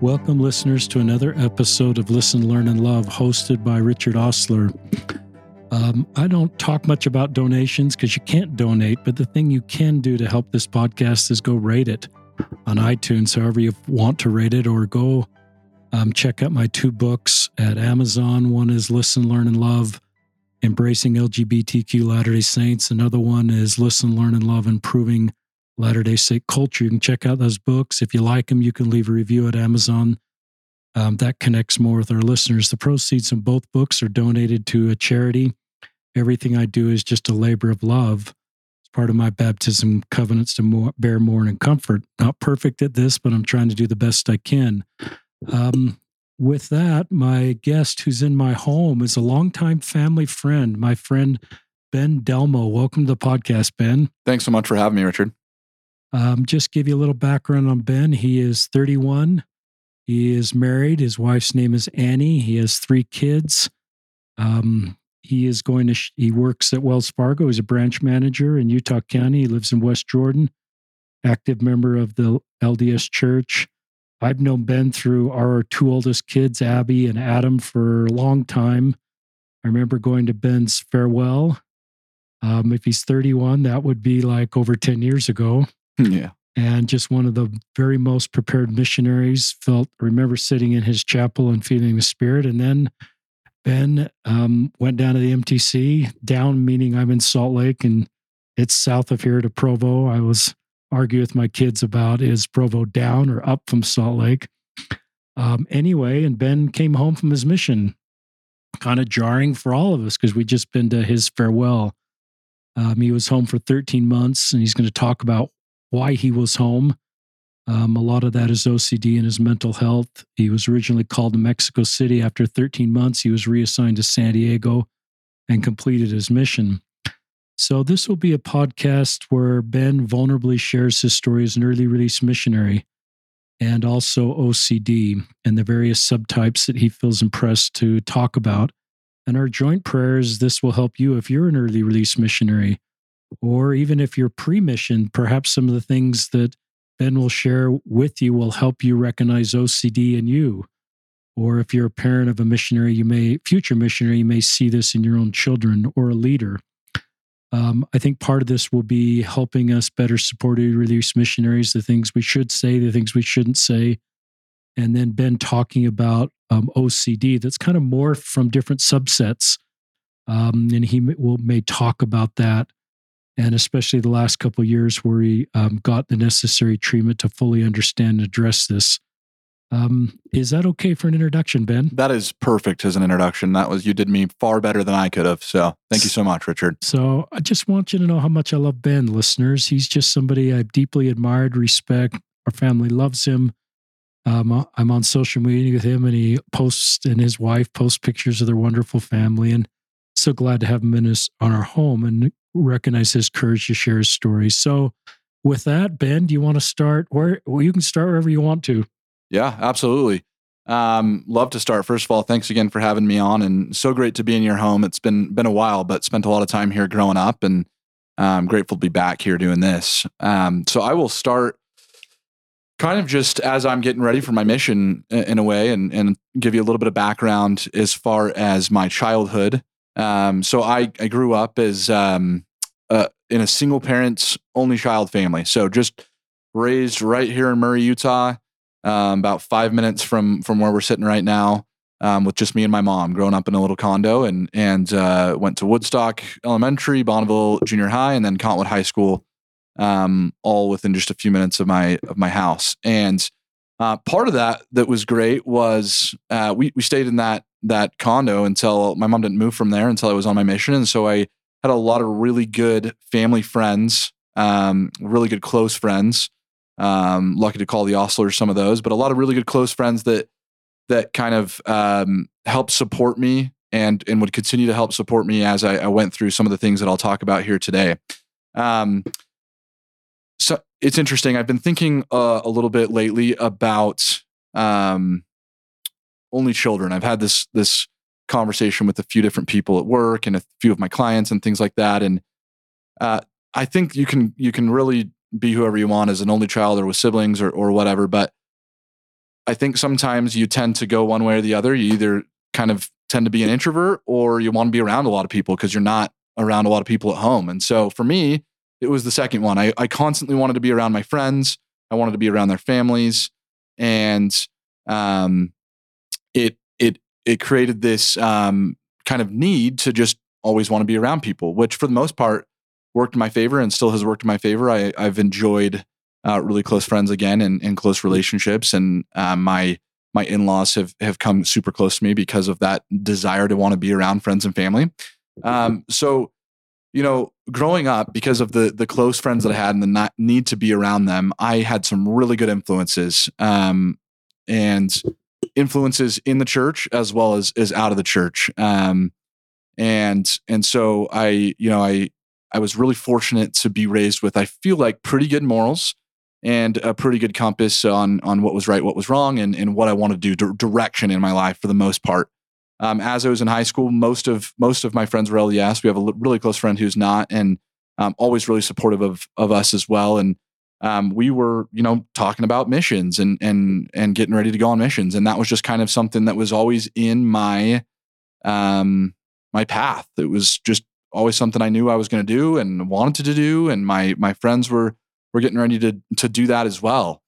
Welcome, listeners, to another episode of Listen, Learn, and Love, hosted by Richard Ostler. Um, I don't talk much about donations because you can't donate, but the thing you can do to help this podcast is go rate it on iTunes, however you want to rate it, or go um, check out my two books at Amazon. One is Listen, Learn, and Love Embracing LGBTQ Latter day Saints. Another one is Listen, Learn, and Love Improving Latter day Saint Culture. You can check out those books. If you like them, you can leave a review at Amazon. Um, that connects more with our listeners. The proceeds from both books are donated to a charity. Everything I do is just a labor of love. It's part of my baptism covenants to more, bear, mourn, and comfort. Not perfect at this, but I'm trying to do the best I can. Um, with that, my guest who's in my home is a longtime family friend, my friend Ben Delmo. Welcome to the podcast, Ben. Thanks so much for having me, Richard. Um, just give you a little background on Ben. He is 31. He is married. His wife's name is Annie. He has three kids. Um, he is going to, sh- he works at Wells Fargo. He's a branch manager in Utah County. He lives in West Jordan, active member of the LDS Church. I've known Ben through our two oldest kids, Abby and Adam, for a long time. I remember going to Ben's farewell. Um, if he's 31, that would be like over 10 years ago. Yeah. And just one of the very most prepared missionaries. Felt, remember sitting in his chapel and feeling the spirit. And then Ben um, went down to the MTC, down meaning I'm in Salt Lake and it's south of here to Provo. I was argue with my kids about is Provo down or up from Salt Lake. Um, anyway, and Ben came home from his mission, kind of jarring for all of us because we'd just been to his farewell. Um, he was home for 13 months, and he's going to talk about why he was home. Um, a lot of that is OCD and his mental health. He was originally called to Mexico City. After 13 months, he was reassigned to San Diego and completed his mission. So, this will be a podcast where Ben vulnerably shares his story as an early release missionary and also OCD and the various subtypes that he feels impressed to talk about. And our joint prayers this will help you if you're an early release missionary, or even if you're pre mission, perhaps some of the things that Ben will share with you will help you recognize OCD in you. Or if you're a parent of a missionary, you may, future missionary, you may see this in your own children or a leader. Um, I think part of this will be helping us better support and release missionaries, the things we should say, the things we shouldn't say. And then Ben talking about um, OCD that's kind of morphed from different subsets. Um, and he will, may talk about that. And especially the last couple years where he um, got the necessary treatment to fully understand and address this. Um, is that okay for an introduction, Ben? That is perfect as an introduction. That was you did me far better than I could have. So thank you so much, Richard. So I just want you to know how much I love Ben, listeners. He's just somebody I've deeply admired, respect. Our family loves him. Um, I'm on social media with him, and he posts and his wife post pictures of their wonderful family. And so glad to have him in his on our home and recognize his courage to share his story. So, with that, Ben, do you want to start? Where well, you can start wherever you want to. Yeah, absolutely. Um, love to start. First of all, thanks again for having me on, and so great to be in your home. It's been been a while, but spent a lot of time here growing up, and I'm grateful to be back here doing this. Um, so I will start kind of just as I'm getting ready for my mission in a way, and and give you a little bit of background as far as my childhood. Um, so I I grew up as um, uh, in a single parents only child family, so just raised right here in Murray, Utah um, about five minutes from from where we're sitting right now, um, with just me and my mom. Growing up in a little condo, and and uh, went to Woodstock Elementary, Bonneville Junior High, and then Cottonwood High School, um, all within just a few minutes of my of my house. And uh, part of that that was great was uh, we we stayed in that that condo until my mom didn't move from there until I was on my mission, and so I had a lot of really good family friends, um, really good close friends um, lucky to call the Ostlers some of those, but a lot of really good close friends that that kind of um, helped support me and and would continue to help support me as I, I went through some of the things that I'll talk about here today. Um, so it's interesting. I've been thinking uh, a little bit lately about um, only children. I've had this this conversation with a few different people at work and a few of my clients and things like that. And uh, I think you can you can really be whoever you want as an only child or with siblings or, or whatever. But I think sometimes you tend to go one way or the other. You either kind of tend to be an introvert or you want to be around a lot of people because you're not around a lot of people at home. And so for me, it was the second one. I, I constantly wanted to be around my friends. I wanted to be around their families. And um, it created this um, kind of need to just always want to be around people, which for the most part worked in my favor and still has worked in my favor. I, I've enjoyed uh, really close friends again and, and close relationships, and uh, my my in laws have have come super close to me because of that desire to want to be around friends and family. Um, so, you know, growing up, because of the the close friends that I had and the need to be around them, I had some really good influences, um, and influences in the church as well as as out of the church. Um, and and so I, you know, I I was really fortunate to be raised with I feel like pretty good morals and a pretty good compass on on what was right, what was wrong, and and what I want to do, d- direction in my life for the most part. Um, as I was in high school, most of most of my friends were LDS. We have a l- really close friend who's not, and um, always really supportive of of us as well. And um, we were, you know, talking about missions and and and getting ready to go on missions, and that was just kind of something that was always in my um my path. It was just always something I knew I was going to do and wanted to do, and my my friends were were getting ready to to do that as well.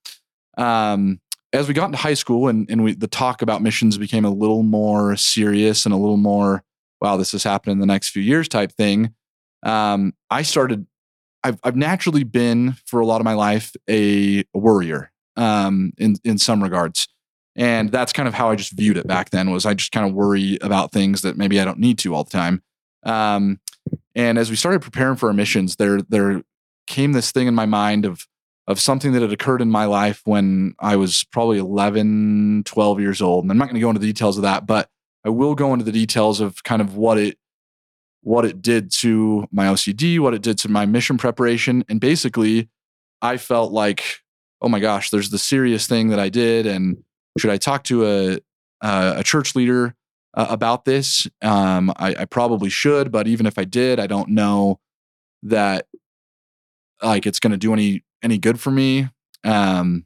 Um, as we got into high school and, and we, the talk about missions became a little more serious and a little more, wow, this is happening in the next few years type thing. Um, I started, I've, I've naturally been for a lot of my life a, worrier um, in, in some regards. And that's kind of how I just viewed it back then was I just kind of worry about things that maybe I don't need to all the time. Um, and as we started preparing for our missions, there, there came this thing in my mind of of something that had occurred in my life when I was probably 11, 12 years old. And I'm not going to go into the details of that, but I will go into the details of kind of what it what it did to my OCD, what it did to my mission preparation, and basically I felt like, oh my gosh, there's the serious thing that I did, and should I talk to a a, a church leader uh, about this? Um, I, I probably should, but even if I did, I don't know that like it's going to do any any good for me um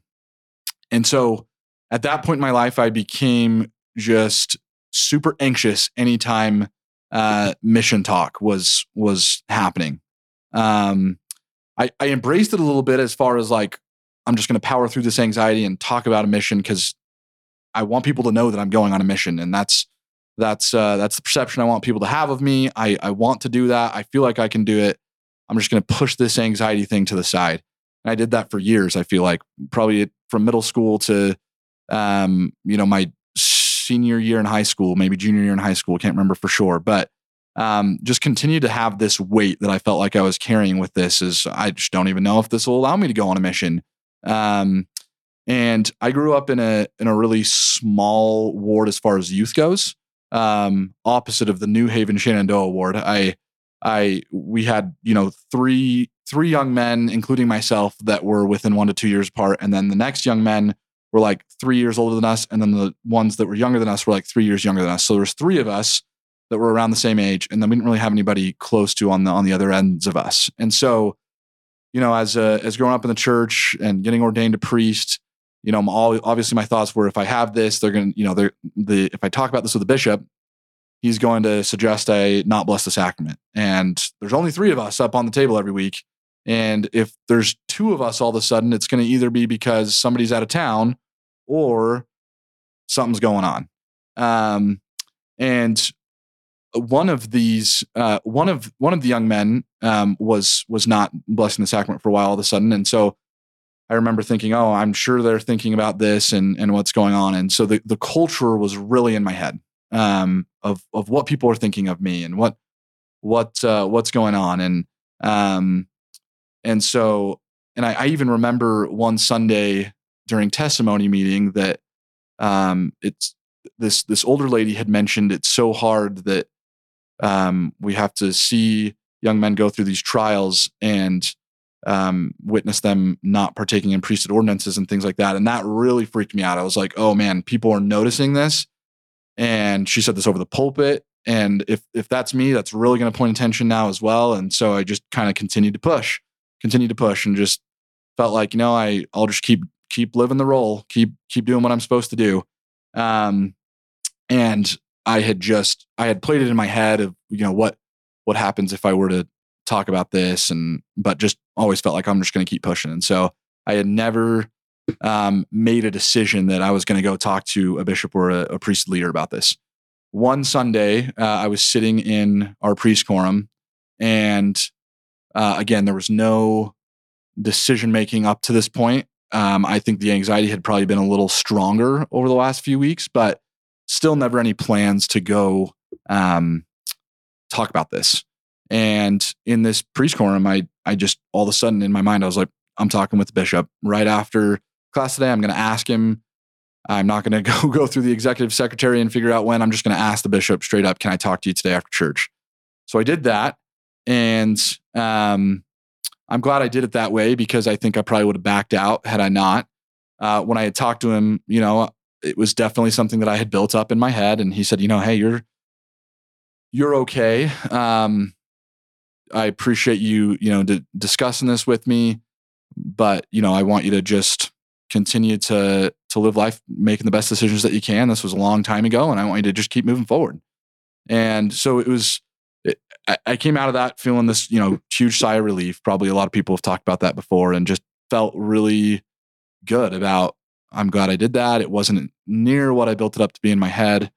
and so at that point in my life i became just super anxious anytime uh mission talk was was happening um i i embraced it a little bit as far as like i'm just going to power through this anxiety and talk about a mission cuz i want people to know that i'm going on a mission and that's that's uh that's the perception i want people to have of me i i want to do that i feel like i can do it I'm just going to push this anxiety thing to the side. And I did that for years. I feel like probably from middle school to, um, you know, my senior year in high school, maybe junior year in high school. Can't remember for sure, but um, just continue to have this weight that I felt like I was carrying with this. Is I just don't even know if this will allow me to go on a mission. Um, and I grew up in a in a really small ward as far as youth goes, um, opposite of the New Haven Shenandoah ward. I I we had you know three three young men, including myself, that were within one to two years apart, and then the next young men were like three years older than us, and then the ones that were younger than us were like three years younger than us. So there was three of us that were around the same age, and then we didn't really have anybody close to on the on the other ends of us. And so, you know, as uh, as growing up in the church and getting ordained a priest, you know, I'm all obviously my thoughts were if I have this, they're gonna, you know, they're the if I talk about this with the bishop, he's going to suggest I not bless the sacrament. And there's only three of us up on the table every week. And if there's two of us all of a sudden, it's going to either be because somebody's out of town or something's going on. Um, and one of these, uh, one of one of the young men um, was was not blessing the sacrament for a while all of a sudden, and so I remember thinking, oh, I'm sure they're thinking about this and and what's going on, and so the the culture was really in my head um, of of what people are thinking of me and what what uh, what's going on. And um, and so and I, I, even remember one Sunday during testimony meeting that um, it's this this older lady had mentioned it's so hard that um, we have to see young men go through these trials and um, witness them not partaking in priesthood ordinances and things like that. And that really freaked me out. I was like, oh man, people are noticing this and she said this over the pulpit and if if that's me that's really going to point attention now as well and so i just kind of continued to push continued to push and just felt like you know i i'll just keep keep living the role, keep keep doing what I'm supposed to do. Um, and I had just I had played it in my head of you know what what happens if I were to talk about this and but just always felt like I'm just going to keep pushing. And so I had never um, made a decision that I was going to go talk to a bishop or a, a priest leader about this. One Sunday, uh, I was sitting in our priest quorum, and uh, again, there was no decision making up to this point. Um, I think the anxiety had probably been a little stronger over the last few weeks, but still never any plans to go um, talk about this. And in this priest quorum, I I just all of a sudden in my mind I was like, I'm talking with the bishop right after class today. I'm going to ask him. I'm not going to go go through the executive secretary and figure out when. I'm just going to ask the bishop straight up. Can I talk to you today after church? So I did that, and um, I'm glad I did it that way because I think I probably would have backed out had I not. Uh, when I had talked to him, you know, it was definitely something that I had built up in my head, and he said, you know, hey, you're you're okay. Um, I appreciate you, you know, d- discussing this with me, but you know, I want you to just continue to to live life making the best decisions that you can. This was a long time ago, and I want you to just keep moving forward. And so it was. I came out of that feeling this, you know, huge sigh of relief. Probably a lot of people have talked about that before, and just felt really good about. I'm glad I did that. It wasn't near what I built it up to be in my head.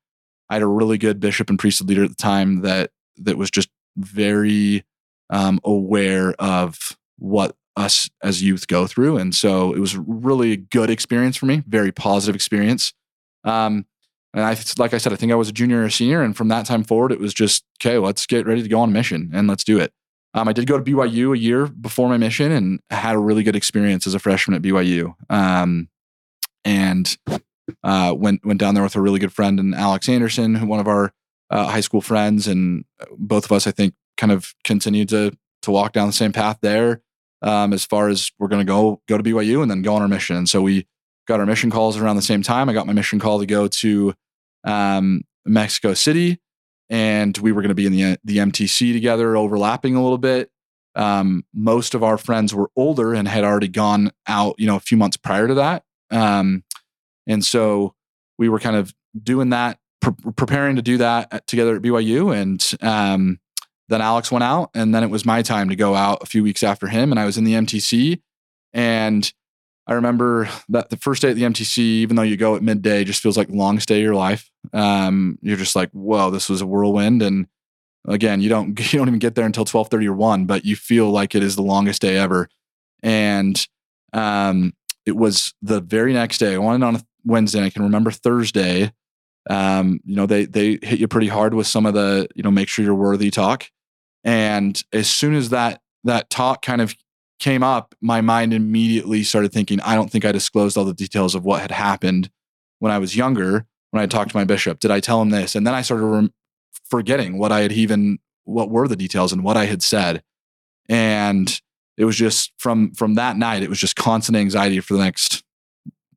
I had a really good bishop and priesthood leader at the time that that was just very um, aware of what us as youth go through. And so it was really a good experience for me, very positive experience. Um, and I, like I said, I think I was a junior or a senior. And from that time forward, it was just, okay, let's get ready to go on mission and let's do it. Um, I did go to BYU a year before my mission and had a really good experience as a freshman at BYU. Um, and uh, went went down there with a really good friend and Alex Anderson, who one of our uh, high school friends, and both of us, I think, kind of continued to to walk down the same path there. Um, as far as we're going to go go to BYU and then go on our mission. And so we got our mission calls around the same time. I got my mission call to go to um, Mexico City, and we were going to be in the the MTC together, overlapping a little bit. Um, most of our friends were older and had already gone out, you know, a few months prior to that. Um, and so we were kind of doing that, pre- preparing to do that together at BYU. And um, then Alex went out, and then it was my time to go out a few weeks after him. And I was in the MTC. And I remember that the first day at the MTC, even though you go at midday, just feels like the longest day of your life. Um, you're just like, whoa, this was a whirlwind. And again, you don't you don't even get there until 12:30 or 1, but you feel like it is the longest day ever. And um, it was the very next day. I went on a Wednesday. I can remember Thursday. Um, you know, they they hit you pretty hard with some of the, you know, make sure you're worthy talk. And as soon as that that talk kind of came up, my mind immediately started thinking, I don't think I disclosed all the details of what had happened when I was younger, when I talked to my bishop. Did I tell him this? And then I started rem- forgetting what I had even what were the details and what I had said. And it was just from from that night, it was just constant anxiety for the next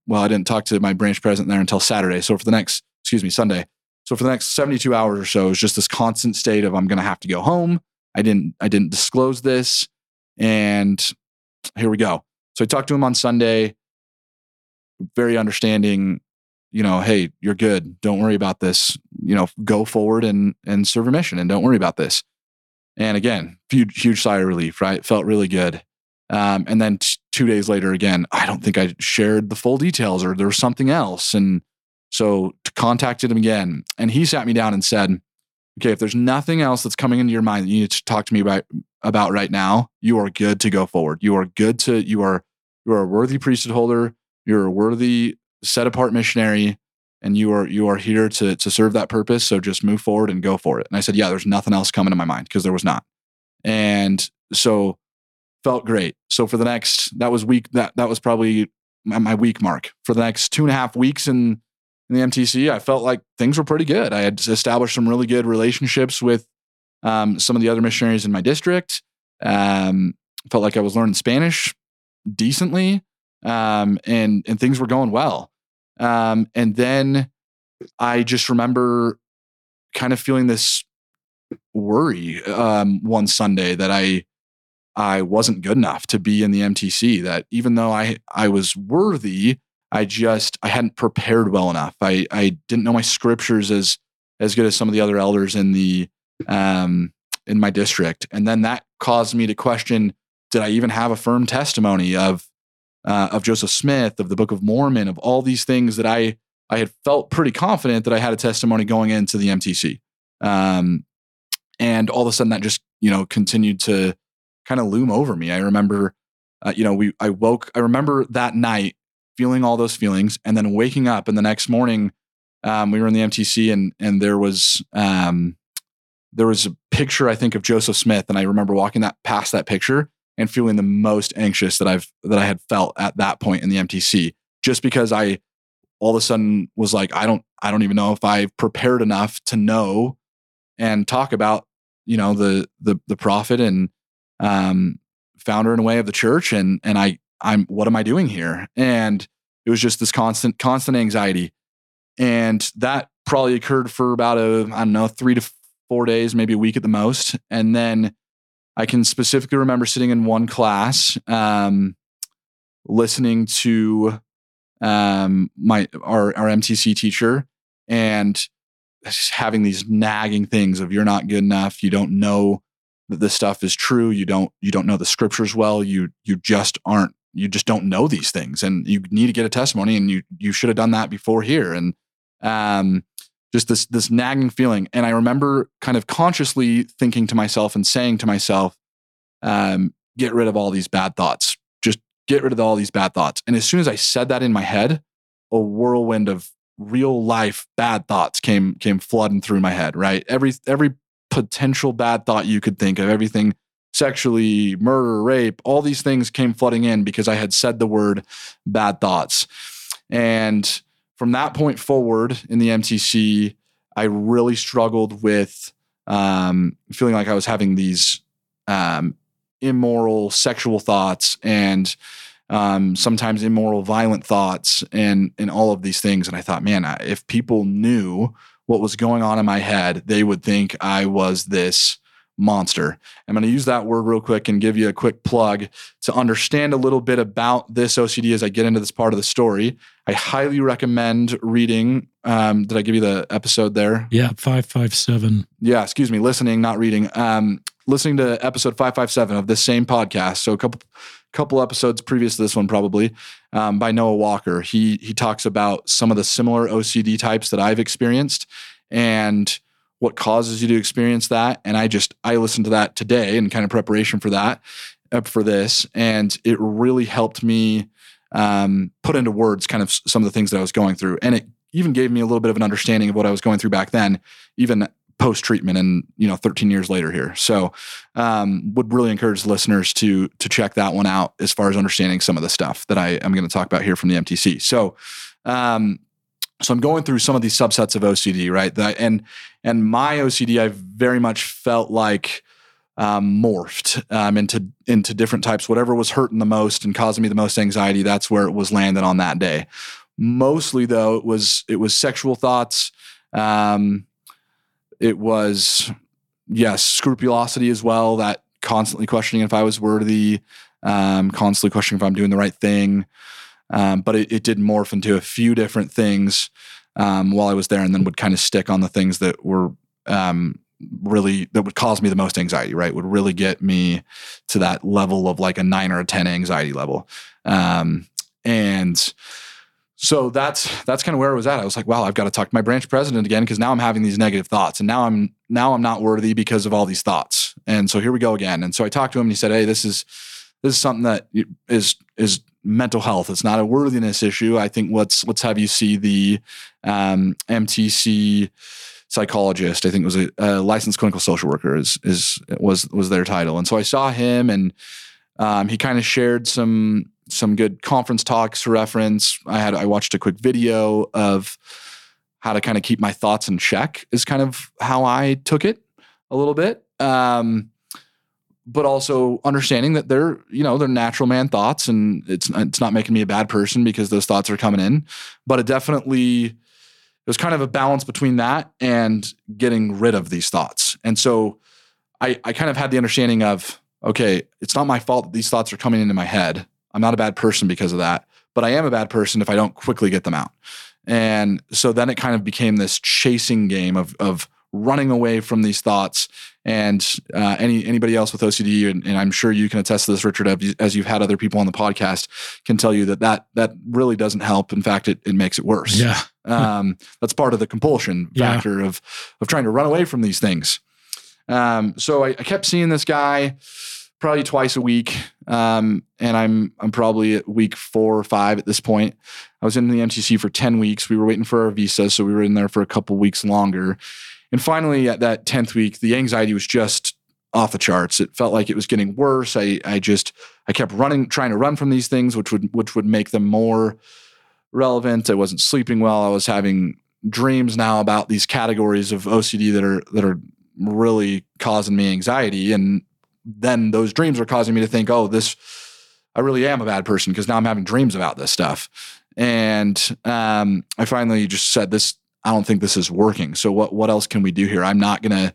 well, I didn't talk to my branch president there until Saturday. So for the next, excuse me, Sunday. So for the next 72 hours or so, it was just this constant state of I'm going to have to go home. I didn't, I didn't disclose this, and here we go. So I talked to him on Sunday, very understanding. You know, hey, you're good. Don't worry about this. You know, go forward and and serve a mission, and don't worry about this. And again, huge, huge sigh of relief. Right, felt really good. Um, and then t- two days later, again, I don't think I shared the full details or there was something else. And so contacted him again. And he sat me down and said, okay, if there's nothing else that's coming into your mind that you need to talk to me about, about right now, you are good to go forward. You are good to, you are, you are a worthy priesthood holder. You're a worthy set apart missionary and you are, you are here to, to serve that purpose. So just move forward and go for it. And I said, yeah, there's nothing else coming to my mind because there was not. And so felt great. So for the next, that was week, that, that was probably my, week mark. For the next two and a half weeks in, in the MTC, I felt like things were pretty good. I had established some really good relationships with um, some of the other missionaries in my district. Um, felt like I was learning Spanish decently, um, and and things were going well. Um, and then I just remember kind of feeling this worry um, one Sunday that I I wasn't good enough to be in the MTC. That even though I I was worthy, I just I hadn't prepared well enough. I I didn't know my scriptures as as good as some of the other elders in the um in my district, and then that caused me to question: Did I even have a firm testimony of uh, of Joseph Smith, of the Book of Mormon, of all these things that I I had felt pretty confident that I had a testimony going into the MTC. Um, and all of a sudden that just, you know, continued to kind of loom over me. I remember, uh, you know, we, I woke, I remember that night feeling all those feelings and then waking up and the next morning, um, we were in the MTC and, and there was, um, there was a picture, I think of Joseph Smith. And I remember walking that past that picture and feeling the most anxious that I've, that I had felt at that point in the MTC, just because I, all of a sudden was like, I don't, I don't even know if I've prepared enough to know and talk about, you know, the the the prophet and um, founder in a way of the church, and and I I'm what am I doing here? And it was just this constant constant anxiety, and that probably occurred for about a I don't know three to four days, maybe a week at the most, and then I can specifically remember sitting in one class, um, listening to um, my our our MTC teacher and having these nagging things of you're not good enough, you don't know that this stuff is true, you don't you don't know the scriptures well, you you just aren't you just don't know these things. And you need to get a testimony and you you should have done that before here. And um just this this nagging feeling and I remember kind of consciously thinking to myself and saying to myself um get rid of all these bad thoughts Just get rid of all these bad thoughts. And as soon as I said that in my head, a whirlwind of real life bad thoughts came came flooding through my head, right? Every every potential bad thought you could think of, everything sexually, murder, rape, all these things came flooding in because I had said the word bad thoughts. And from that point forward in the MTC, I really struggled with um, feeling like I was having these um, immoral sexual thoughts and um, sometimes immoral violent thoughts and and all of these things. And i thought man if people knew what was going on in my head they would think i was this monster i'm going to use that word real quick and give you a quick plug to understand a little bit about this ocd as i get into this part of the story i highly recommend reading um, did i give you the episode there yeah 557 yeah excuse me listening not reading um, listening to episode 557 of this same podcast. So a couple couple episodes previous to this one probably um, by Noah Walker. He he talks about some of the similar OCD types that I've experienced and what causes you to experience that. And I just I listened to that today in kind of preparation for that uh, for this, and it really helped me um, put into words kind of some of the things that I was going through, and it even gave me a little bit of an understanding of what I was going through back then, even post treatment and you know 13 years later here. So um, would really encourage listeners to to check that one out as far as understanding some of the stuff that i am going to talk about here from the mtc so um, so i'm going through some of these subsets of ocd right? And and my ocd i very much felt like um, morphed um, into into different types. Whatever was hurting the most and causing me the most anxiety that's where it was landed on that day. Mostly though it was it was sexual thoughts. Um, it was, yes, scrupulosity as well, that constantly questioning if I was worthy, um, constantly questioning if I'm doing the right thing. Um, but it, it, did morph into a few different things um, while I was there, and then would kind of stick on the things that were um, really that would cause me the most anxiety. Right, would really get me to that level of like a nine or a ten anxiety level, um, and so that's that's kind of where I was at. I was like, wow, I've got to talk to my branch president again because now I'm having these negative thoughts, and now I'm now I'm not worthy because of all these thoughts. And so here we go again. And so I talked to him, and he said, hey, this is this is something that is is mental health. It's not a worthiness issue. I think let's let's have you see the um, MTC psychologist. I think it was a, a, licensed clinical social worker is is was was their title. And so I saw him, and um, he kind of shared some some good conference talks to reference. I had I watched a quick video of how to kind of keep my thoughts in check is kind of how I took it a little bit. Um, but also understanding that they're, you know, they're natural man thoughts and it's it's not making me a bad person because those thoughts are coming in. But it definitely it was kind of a balance between that and getting rid of these thoughts. And so I I kind of had the understanding of okay, it's not my fault that these thoughts are coming into my head. I'm not a bad person because of that, but I am a bad person if I don't quickly get them out. And so then it kind of became this chasing game of of running away from these thoughts. And uh, any anybody else with OCD, and, and, I'm sure you can attest to this, Richard, as you've had other people on the podcast, can tell you that that that really doesn't help. In fact, it it makes it worse. Yeah, um, that's part of the compulsion factor yeah. of of trying to run away from these things. Um, so I, I kept seeing this guy probably twice a week. Um, and I'm I'm probably at week four or five at this point. I was in the MTC for 10 weeks. We were waiting for our visa, so we were in there for a couple weeks longer. And finally, at that 10th week, the anxiety was just off the charts. It felt like it was getting worse. I I just I kept running, trying to run from these things, which would which would make them more relevant. I wasn't sleeping well. I was having dreams now about these categories of OCD that are that are really causing me anxiety. And then those dreams are causing me to think, oh, this, I really am a bad person because now I'm having dreams about this stuff. And um, I finally just said, this, I don't think this is working. So what, what else can we do here? I'm not to,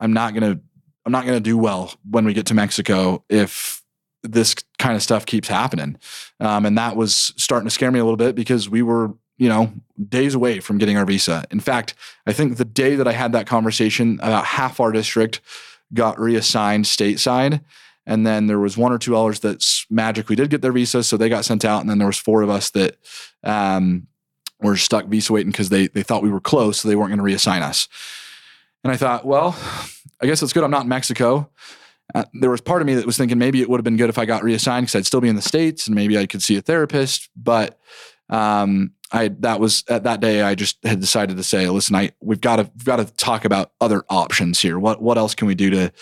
I'm not to, I'm not to do well when we get to Mexico if this kind of stuff keeps happening. Um, and that was starting to scare me a little bit because we were, you know, days away from getting our visa. In fact, I think the day that I had that conversation, about half our district got reassigned stateside. And then there was one or two others that magically did get their visa, so they got sent out. And then there was four of us that um, were stuck visa waiting because they they thought we were close, so they weren't going to reassign us. And I thought, well, I guess it's good I'm not in Mexico. Uh, there was part of me that was thinking maybe it would have been good if I got reassigned because I'd still be in the states and maybe I could see a therapist. But um, I that was at that day I just had decided to say, listen, I we've got to we've got to talk about other options here. What what else can we do to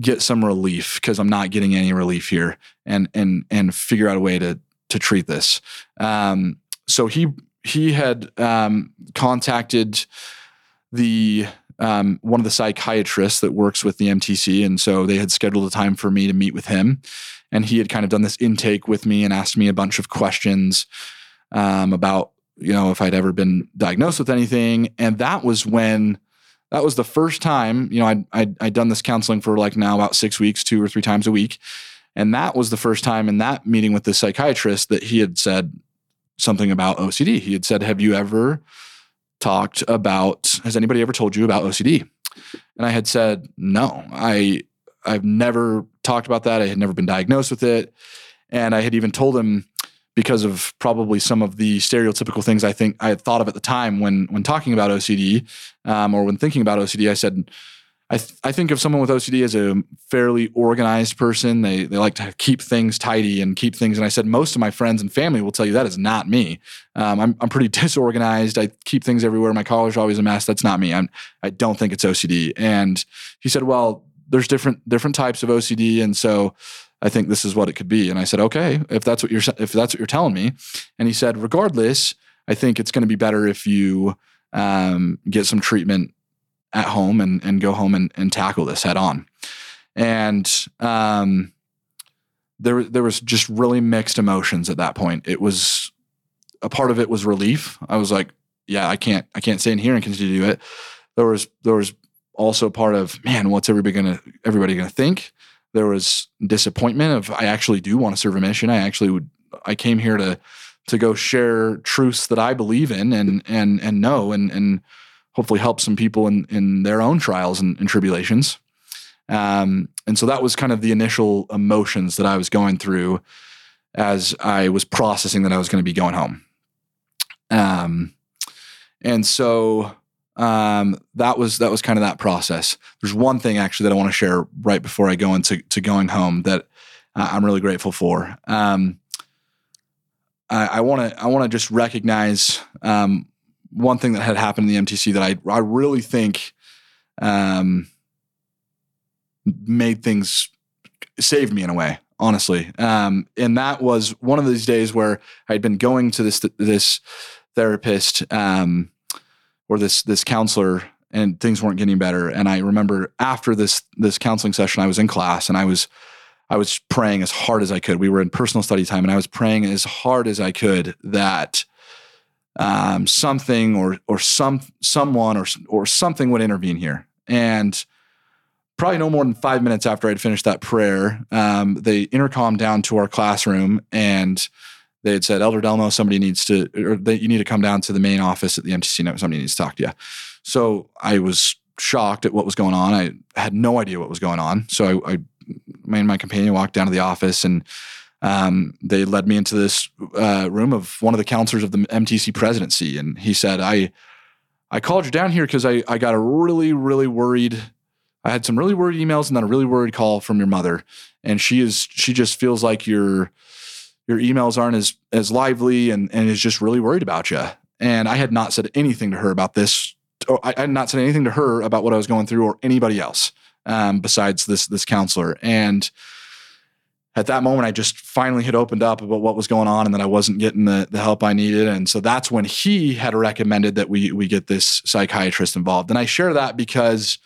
get some relief because I'm not getting any relief here, and and and figure out a way to to treat this. Um, so he he had um, contacted the um, one of the psychiatrists that works with the MTC, and so they had scheduled a time for me to meet with him, and he had kind of done this intake with me and asked me a bunch of questions um, about you know if I'd ever been diagnosed with anything, and that was when that was the first time you know I'd, I'd, I'd done this counseling for like now about six weeks, two or three times a week, and that was the first time in that meeting with the psychiatrist that he had said something about OCD. He had said, "Have you ever talked about? Has anybody ever told you about OCD?" And I had said, "No, I I've never talked about that. I had never been diagnosed with it." And I had even told him, because of probably some of the stereotypical things I think I had thought of at the time when when talking about OCD um, or when thinking about OCD. I said, I, th- I think of someone with OCD as a fairly organized person. They they like to keep things tidy and keep things. And I said most of my friends and family will tell you that is not me. Um, I'm I'm pretty disorganized. I keep things everywhere. My collar's always a mess. That's not me. I'm I don't think it's OCD. And he said, well, there's different different types of OCD, and so I think this is what it could be. And I said, okay, if that's what you're if that's what you're telling me. And he said, regardless, I think it's going to be better if you um, get some treatment at home and and go home and, and tackle this head on. And um, there there was just really mixed emotions at that point. It was a part of it was relief. I was like, yeah, I can't I can't stay in here and continue to do it. There was there was also part of man, what's everybody gonna everybody gonna think? there was disappointment of I actually do want to serve a mission. I actually would I came here to to go share truths that I believe in and and and know and and hopefully help some people in in their own trials and, and tribulations. Um, and so that was kind of the initial emotions that I was going through as I was processing that I was going to be going home. Um, and so um, that was that was kind of that process. There's one thing actually that I want to share right before I go into to going home that uh, I'm really grateful for. Um, I want to I want to just recognize um, one thing that had happened in the MTC that I I really think um, made things saved me in a way honestly. Um, and that was one of these days where i'd been going to this this therapist um, or this this counselor and things weren't getting better. And i remember after this this counseling session i was in class and i was i was praying as hard as i could. We were in personal study time and i was praying as hard as i could that um, something or or some someone or or something would intervene here and probably no more than five minutes after I'd finished that prayer, um, they intercom down to our classroom and they had said, Elder Delmo, somebody needs to, or that you need to come down to the main office at the MTC. Somebody needs to talk to you. So I was shocked at what was going on. I had no idea what was going on. So I, I and my companion walked down to the office and um, they led me into this uh, room of one of the counselors of the MTC presidency. And he said, I, I called you down here because I, I got a really, really worried. I had some really worried emails and then a really worried call from your mother. And she is, she just feels like your, your emails aren't as, as lively and, and is just really worried about you. And I had not said anything to her about this. Or I, I had not said anything to her about what I was going through or anybody else um, besides this, this counselor. And, at that moment, I just finally had opened up about what was going on and that I wasn't getting the, the help I needed. And so that's when he had recommended that we, we get this psychiatrist involved. And I share that because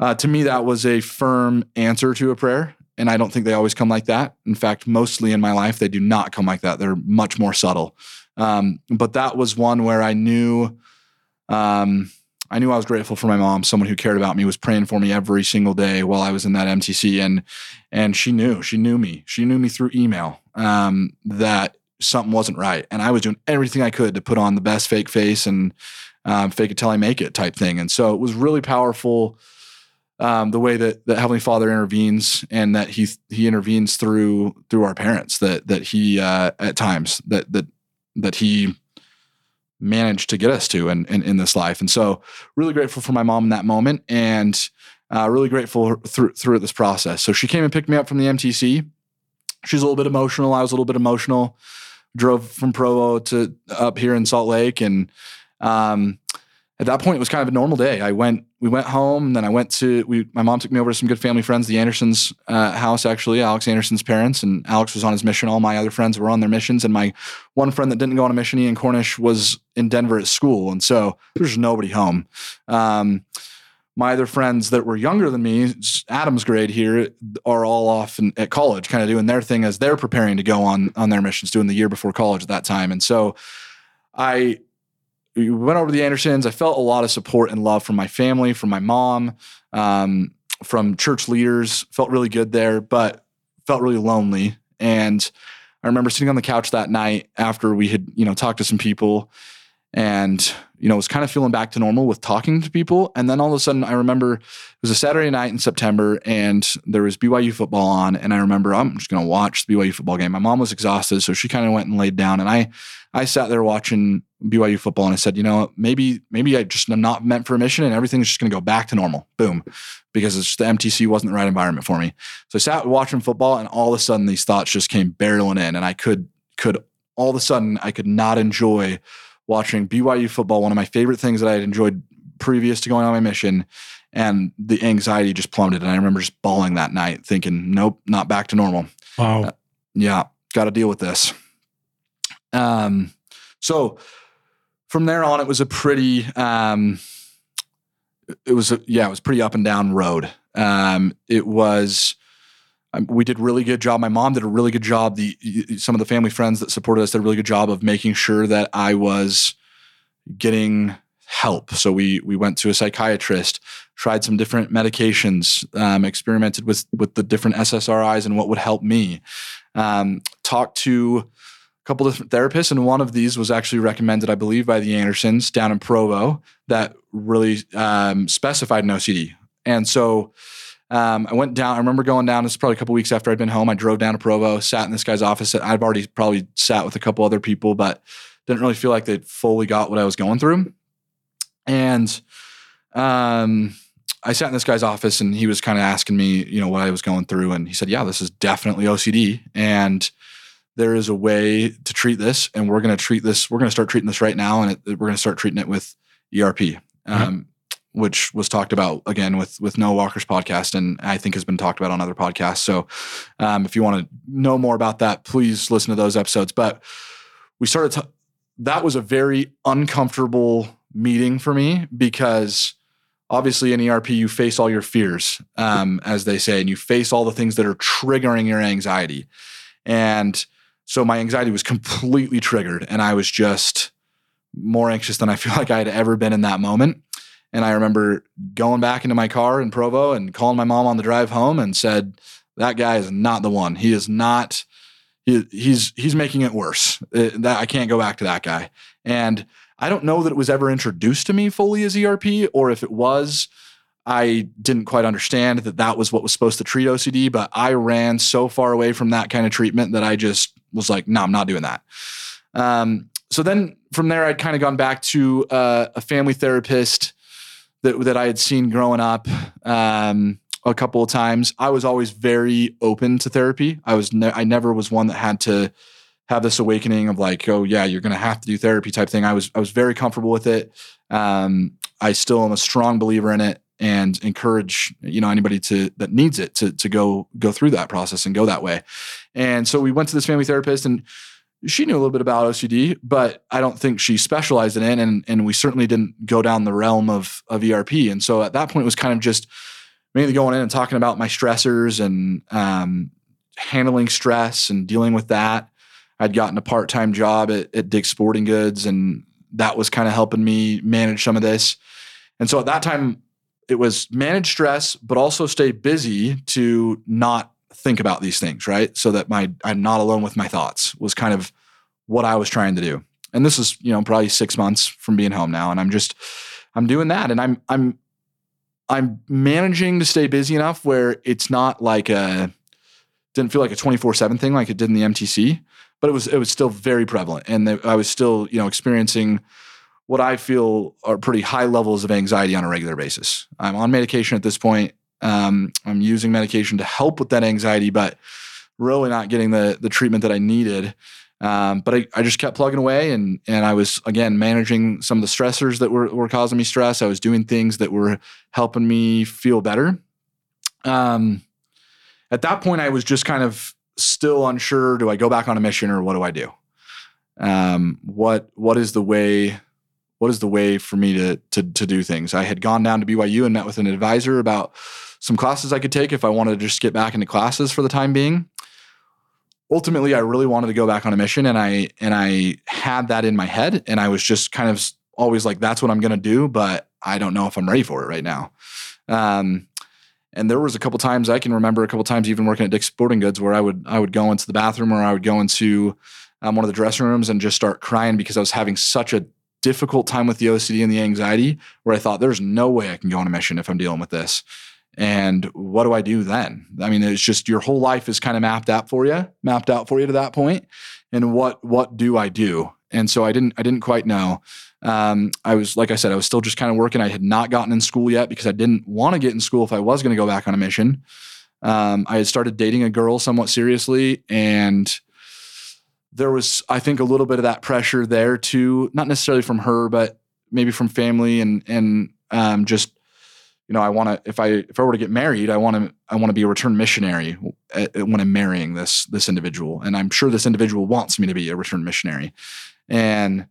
uh, to me, that was a firm answer to a prayer. And I don't think they always come like that. In fact, mostly in my life, they do not come like that. They're much more subtle. Um, but that was one where I knew um, I knew I was grateful for my mom, someone who cared about me, was praying for me every single day while I was in that MTC, and and she knew, she knew me, she knew me through email um, that something wasn't right, and I was doing everything I could to put on the best fake face and um, fake it till I make it type thing, and so it was really powerful. Um, the way that, that Heavenly Father intervenes and that he he intervenes through through our parents that that he uh, at times that that that he managed to get us to in, in, in, this life. And so really grateful for my mom in that moment and uh, really grateful through, through this process. So she came and picked me up from the MTC. She's a little bit emotional. I was a little bit emotional. Drove from Provo to up here in Salt Lake. And um, at that point, it was kind of a normal day. I went, we went home, and then I went to, we, my mom took me over to some good family friends, the Andersons' uh, house, actually, Alex Anderson's parents. And Alex was on his mission. All my other friends were on their missions. And my one friend that didn't go on a mission, Ian Cornish, was in Denver at school. And so there's nobody home. Um, my other friends that were younger than me, Adam's grade here, are all off in, at college, kind of doing their thing as they're preparing to go on on their missions, doing the year before college at that time. And so I we went over to the Andersons. I felt a lot of support and love from my family, from my mom, um, from church leaders. Felt really good there, but felt really lonely. And I remember sitting on the couch that night after we had, you know, talked to some people and you know was kind of feeling back to normal with talking to people. And then all of a sudden i remember it was a saturday night in september and there was byu football on. And i remember i'm just going to watch the byu football game. My mom was exhausted so she kind of went and laid down. And i i sat there watching byu football and i said you know maybe maybe i just am not meant for a mission and everything's just going to go back to normal. Boom. Because it's the mtc wasn't the right environment for me. So i sat watching football and all of a sudden these thoughts just came barreling in and i could could all of a sudden i could not enjoy watching BYU football, one of my favorite things that I had enjoyed previous to going on my mission. And the anxiety just plummeted. And I remember just bawling that night, thinking, nope, not back to normal. Wow. Uh, yeah, got to deal with this. Um, so from there on, it was a pretty, um, it was, a, yeah, it was pretty up and down road. Um, it was, we did really good job. My mom did a really good job. The some of the family friends that supported us did a really good job of making sure that I was getting help. So we we went to a psychiatrist, tried some different medications, um, experimented with with the different SSRIs and what would help me. Um, talked to a couple different therapists, and one of these was actually recommended, I believe, by the Andersons down in Provo that really um, specified an OCD. And so um, I went down. I remember going down. This is probably a couple weeks after I'd been home. I drove down to Provo, sat in this guy's office. I've already probably sat with a couple other people, but didn't really feel like they fully got what I was going through. And um, I sat in this guy's office, and he was kind of asking me, you know, what I was going through. And he said, "Yeah, this is definitely OCD, and there is a way to treat this, and we're going to treat this. We're going to start treating this right now, and it, we're going to start treating it with ERP." Um, which was talked about again with with Noah Walker's podcast, and I think has been talked about on other podcasts. So, um, if you want to know more about that, please listen to those episodes. But we started. That was a very uncomfortable meeting for me because obviously in ERP you face all your fears, um, as they say, and you face all the things that are triggering your anxiety. And so my anxiety was completely triggered, and I was just more anxious than I feel like I had ever been in that moment. And I remember going back into my car in Provo and calling my mom on the drive home and said, "That guy is not the one. He is not. He, he's he's making it worse. Uh, that I can't go back to that guy." And I don't know that it was ever introduced to me fully as ERP, or if it was, I didn't quite understand that that was what was supposed to treat OCD. But I ran so far away from that kind of treatment that I just was like, "No, I'm not doing that." Um, so then from there, I'd kind of gone back to uh, a family therapist that that I had seen growing up um, a couple of times. I was always very open to therapy. I was ne- I never was one that had to have this awakening of like, oh yeah, you're to have to do therapy type thing. I was I was very comfortable with it. Um, I still am a strong believer in it and encourage you know anybody to that needs it to to go go through that process and go that way. And so we went to this family therapist and she knew a little bit about OCD, but I don't think she specialized in it. And, and we certainly didn't go down the realm of, of ERP. And so at that point, it was kind of just mainly going in and talking about my stressors and um, handling stress and dealing with that. I'd gotten a part time job at, at Dick's Sporting Goods, and that was kind of helping me manage some of this. And so at that time, it was manage stress, but also stay busy to not think about these things, right? So that my I'm not alone with my thoughts was kind of what I was trying to do. And this is, you know, probably 6 months from being home now and I'm just I'm doing that and I'm I'm I'm managing to stay busy enough where it's not like a didn't feel like a 24/7 thing like it did in the MTC, but it was it was still very prevalent and I was still, you know, experiencing what I feel are pretty high levels of anxiety on a regular basis. I'm on medication at this point um, I'm using medication to help with that anxiety, but really not getting the the treatment that I needed. Um, but I, I just kept plugging away and and I was again managing some of the stressors that were, were causing me stress. I was doing things that were helping me feel better. Um, at that point, I was just kind of still unsure: do I go back on a mission or what do I do? Um, what what is the way? What is the way for me to to to do things? I had gone down to BYU and met with an advisor about some classes I could take if I wanted to just get back into classes for the time being. Ultimately, I really wanted to go back on a mission and I and I had that in my head and I was just kind of always like that's what I'm going to do, but I don't know if I'm ready for it right now. Um, and there was a couple times I can remember a couple times even working at Dick's Sporting Goods where I would I would go into the bathroom or I would go into um, one of the dressing rooms and just start crying because I was having such a difficult time with the OCD and the anxiety where I thought there's no way I can go on a mission if I'm dealing with this. And what do I do then? I mean, it's just your whole life is kind of mapped out for you, mapped out for you to that point. And what what do I do? And so I didn't I didn't quite know. Um, I was like I said, I was still just kind of working. I had not gotten in school yet because I didn't want to get in school if I was going to go back on a mission. Um, I had started dating a girl somewhat seriously, and there was I think a little bit of that pressure there too, not necessarily from her, but maybe from family and and um, just you know, I want to if I if I were to get married, I want to I want to be a return missionary when I'm marrying this this individual, and I'm sure this individual wants me to be a return missionary, and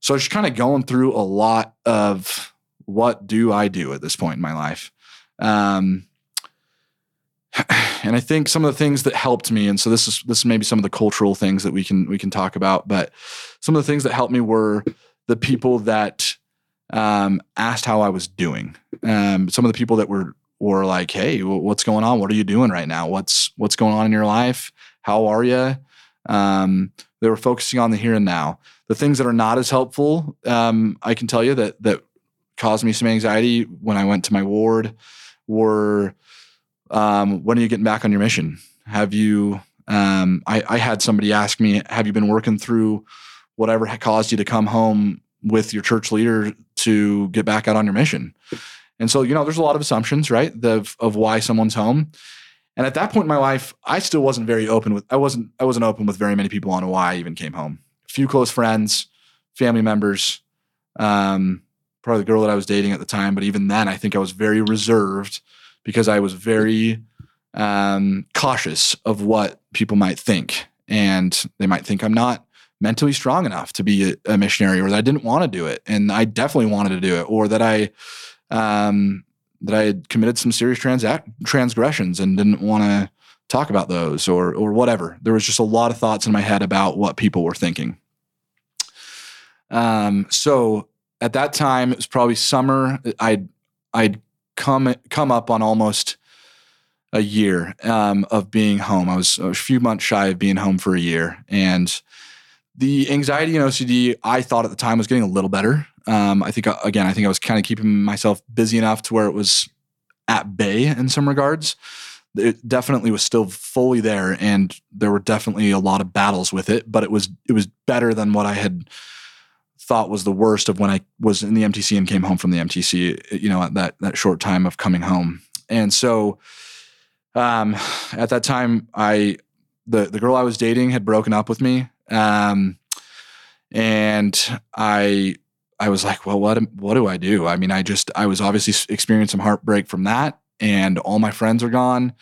so I was just kind of going through a lot of what do I do at this point in my life, um, and I think some of the things that helped me, and so this is this is maybe some of the cultural things that we can we can talk about, but some of the things that helped me were the people that um, asked how I was doing. Um, some of the people that were were like, "Hey, what's going on? What are you doing right now? What's what's going on in your life? How are you?" Um, they were focusing on the here and now. The things that are not as helpful, um, I can tell you that that caused me some anxiety when I went to my ward were, um, "When are you getting back on your mission? Have you?" Um, I, I had somebody ask me, "Have you been working through whatever caused you to come home with your church leader to get back out on your mission. And so, you know, there's a lot of assumptions, right, of, of why someone's home. And at that point in my life, I still wasn't very open with I wasn't I wasn't open with very many people on why I even came home. A few close friends, family members, um, probably the girl that I was dating at the time, but even then I think I was very reserved because I was very um, cautious of what people might think. And they might think I'm not mentally strong enough to be a, a missionary or that I didn't want to do it and I definitely wanted to do it or that I um, that I had committed some serious transac- transgressions and didn't want to talk about those or or whatever. There was just a lot of thoughts in my head about what people were thinking. Um, so at that time, it was probably summer. I'd I'd come come up on almost a year um, of being home. I was a few months shy of being home for a year, and the anxiety and OCD I thought at the time was getting a little better. Um, I think uh, again, I think I was kind of keeping myself busy enough to where it was at bay in some regards. It definitely was still fully there, and there were definitely a lot of battles with it. But it was it was better than what I had thought was the worst of when I was in the MTC and came home from the MTC. You know, at that that short time of coming home, and so um, at that time, I the the girl I was dating had broken up with me, um, and I I was like, well, what what do I do? I mean, I just I was obviously experiencing some heartbreak from that, and all my friends are gone.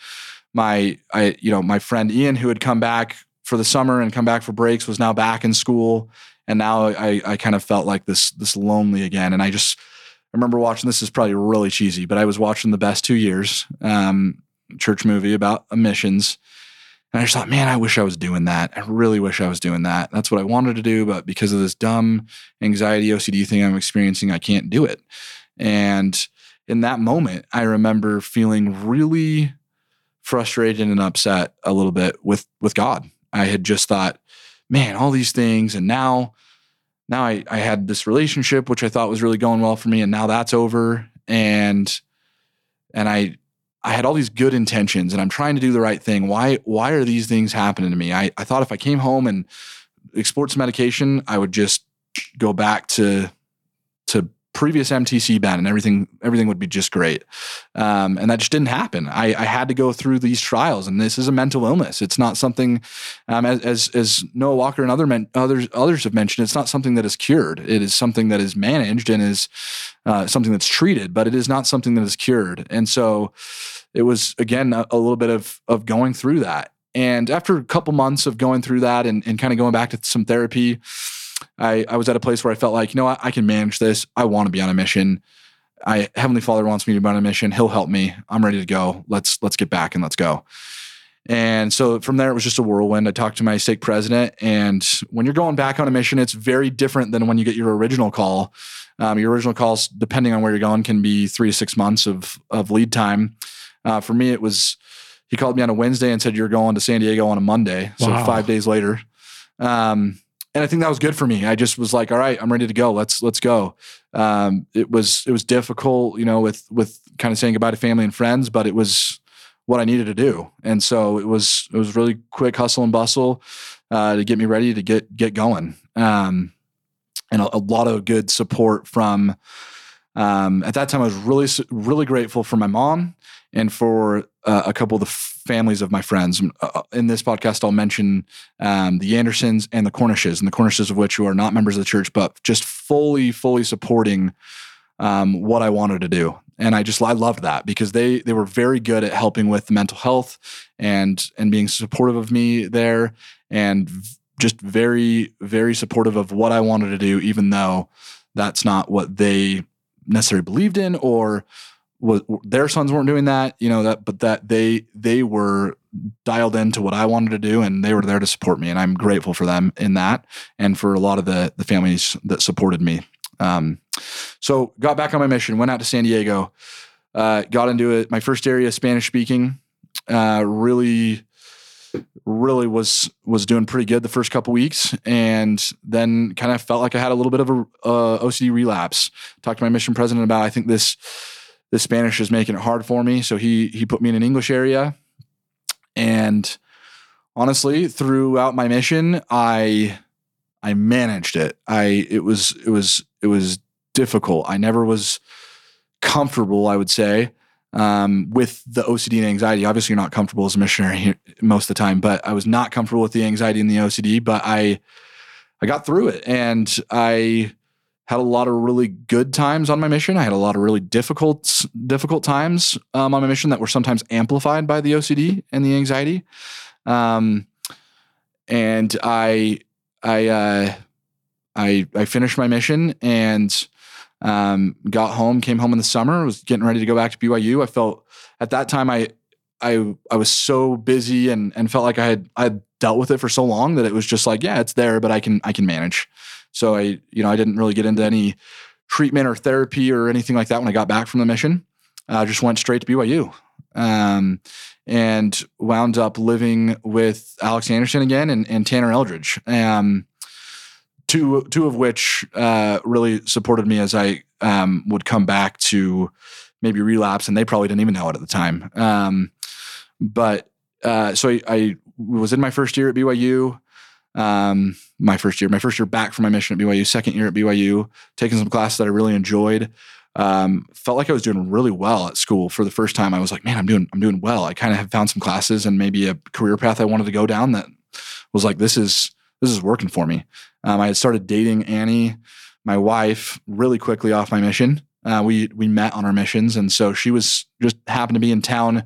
My I you know my friend Ian who had come back for the summer and come back for breaks was now back in school, and now I I kind of felt like this this lonely again, and I just I remember watching this is probably really cheesy, but I was watching the best two years um, church movie about missions and I just thought, man, I wish I was doing that. I really wish I was doing that. That's what I wanted to do, but because of this dumb anxiety OCD thing I'm experiencing, I can't do it. And in that moment, I remember feeling really frustrated and upset a little bit with with God. I had just thought, man, all these things, and now, now I, I had this relationship which I thought was really going well for me, and now that's over. And and I I had all these good intentions and I'm trying to do the right thing. Why why are these things happening to me? I, I thought if I came home and explored some medication, I would just go back to to previous MTC ban and everything everything would be just great. Um, and that just didn't happen. I, I, had to go through these trials, and this is a mental illness. It's not something, um, as, as, as Noah Walker and other men, others others have mentioned. It's not something that is cured. It is something that is managed and is uh, something that's treated, but it is not something that is cured. And so, it was again a, a little bit of of going through that. And after a couple months of going through that and, and kind of going back to some therapy, I, I was at a place where I felt like, you know what, I can manage this. I want to be on a mission. I Heavenly Father wants me to be on a mission. He'll help me. I'm ready to go. Let's let's get back and let's go. And so from there, it was just a whirlwind. I talked to my stake president, and when you're going back on a mission, it's very different than when you get your original call. Um, your original calls, depending on where you're going, can be three to six months of of lead time. Uh, for me, it was he called me on a Wednesday and said you're going to San Diego on a Monday, so wow. five days later. Um, and I think that was good for me. I just was like, all right, I'm ready to go. Let's let's go. Um, it was it was difficult, you know, with with kind of saying goodbye to family and friends, but it was what I needed to do. And so it was it was really quick hustle and bustle uh, to get me ready to get get going. Um, and a, a, lot of good support from. Um, at that time, I was really really grateful for my mom and for uh, a couple of the families of my friends. Uh, uh, in this podcast, I'll mention um, the Andersons and the Cornishes, and the Cornishes of which who are not members of the church, but just fully, fully supporting um, what I wanted to do. And I just I loved that because they they were very good at helping with mental health and and being supportive of me there, and just very very supportive of what I wanted to do, even though that's not what they necessarily believed in or was their sons weren't doing that, you know that, but that they they were dialed into what I wanted to do, and they were there to support me, and I'm grateful for them in that, and for a lot of the the families that supported me. Um, so got back on my mission, went out to San Diego, uh, got into it. My first area Spanish speaking, uh, really really was was doing pretty good the first couple weeks and then kind of felt like i had a little bit of a uh, ocd relapse talked to my mission president about i think this the Spanish is making it hard for me. So he he put me in an English area. And honestly, throughout my mission, I I managed it. I it was it was it was difficult. I never was comfortable, I would say, um, with the OCD and anxiety. Obviously, you're not comfortable as a missionary most of the time, but I was not comfortable with the anxiety and the OCD. But I I got through it, and I had a lot of really good times on my mission. I had a lot of really difficult difficult times um, on my mission that were sometimes amplified by the OCD and the anxiety. Um, and I I uh, I I finished my mission and um, got home. Came home in the summer. Was getting ready to go back to BYU. I felt at that time I I I was so busy and and felt like I had I had dealt with it for so long that it was just like yeah it's there but I can I can manage. So I, you know, I didn't really get into any treatment or therapy or anything like that when I got back from the mission. I just went straight to BYU um, and wound up living with Alex Anderson again and, and Tanner Eldridge. Um, two two of which uh, really supported me as I um, would come back to maybe relapse, and they probably didn't even know it at the time. Um, but uh, so I, I, was in my first year at BYU. Um, my first year, my first year back from my mission at BYU, second year at BYU, taking some classes that I really enjoyed. Um, felt like I was doing really well at school for the first time. I was like, man, I'm doing, I'm doing well. I kind of have found some classes and maybe a career path I wanted to go down that was like, this is, this is working for me. Um, I had started dating Annie, my wife, really quickly off my mission. Uh, we we met on our missions, and so she was just happened to be in town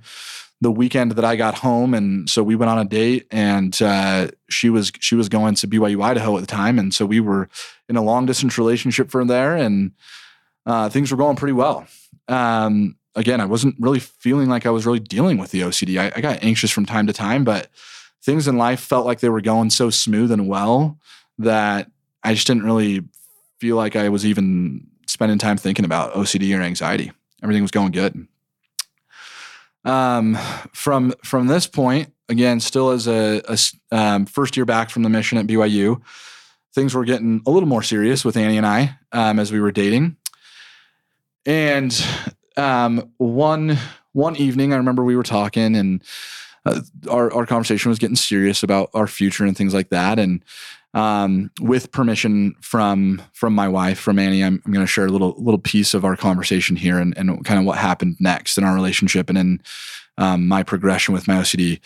the weekend that I got home, and so we went on a date. And uh, she was she was going to BYU Idaho at the time, and so we were in a long distance relationship from there, and uh, things were going pretty well. Um, again, I wasn't really feeling like I was really dealing with the OCD. I, I got anxious from time to time, but things in life felt like they were going so smooth and well that I just didn't really feel like I was even spending time thinking about OCD or anxiety. Everything was going good. Um, from from this point, again, still as a, a um, first year back from the mission at BYU, things were getting a little more serious with Annie and I um, as we were dating. And um, one one evening, I remember we were talking, and uh, our our conversation was getting serious about our future and things like that. And um, with permission from from my wife, from Annie, I'm, I'm going to share a little little piece of our conversation here and, and kind of what happened next in our relationship and in um, my progression with my OCD.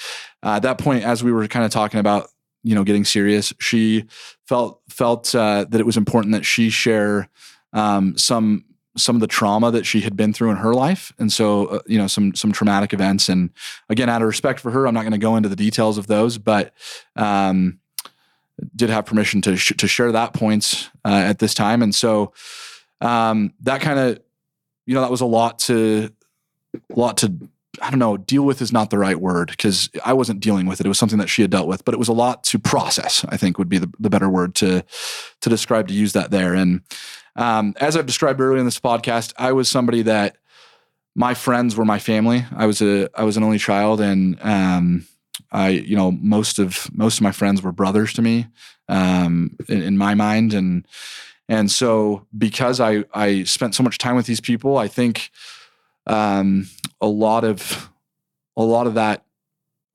Uh, at that point, as we were kind of talking about you know getting serious, she felt felt uh, that it was important that she share um, some some of the trauma that she had been through in her life and so uh, you know some some traumatic events and again out of respect for her i'm not going to go into the details of those but um, did have permission to sh- to share that points uh, at this time, and so um, that kind of you know that was a lot to a lot to I don't know deal with is not the right word because I wasn't dealing with it. It was something that she had dealt with, but it was a lot to process. I think would be the, the better word to to describe to use that there. And um, as I've described earlier in this podcast, I was somebody that my friends were my family. I was a I was an only child, and um, I, you know, most of most of my friends were brothers to me, um, in, in my mind, and and so because I I spent so much time with these people, I think um, a lot of a lot of that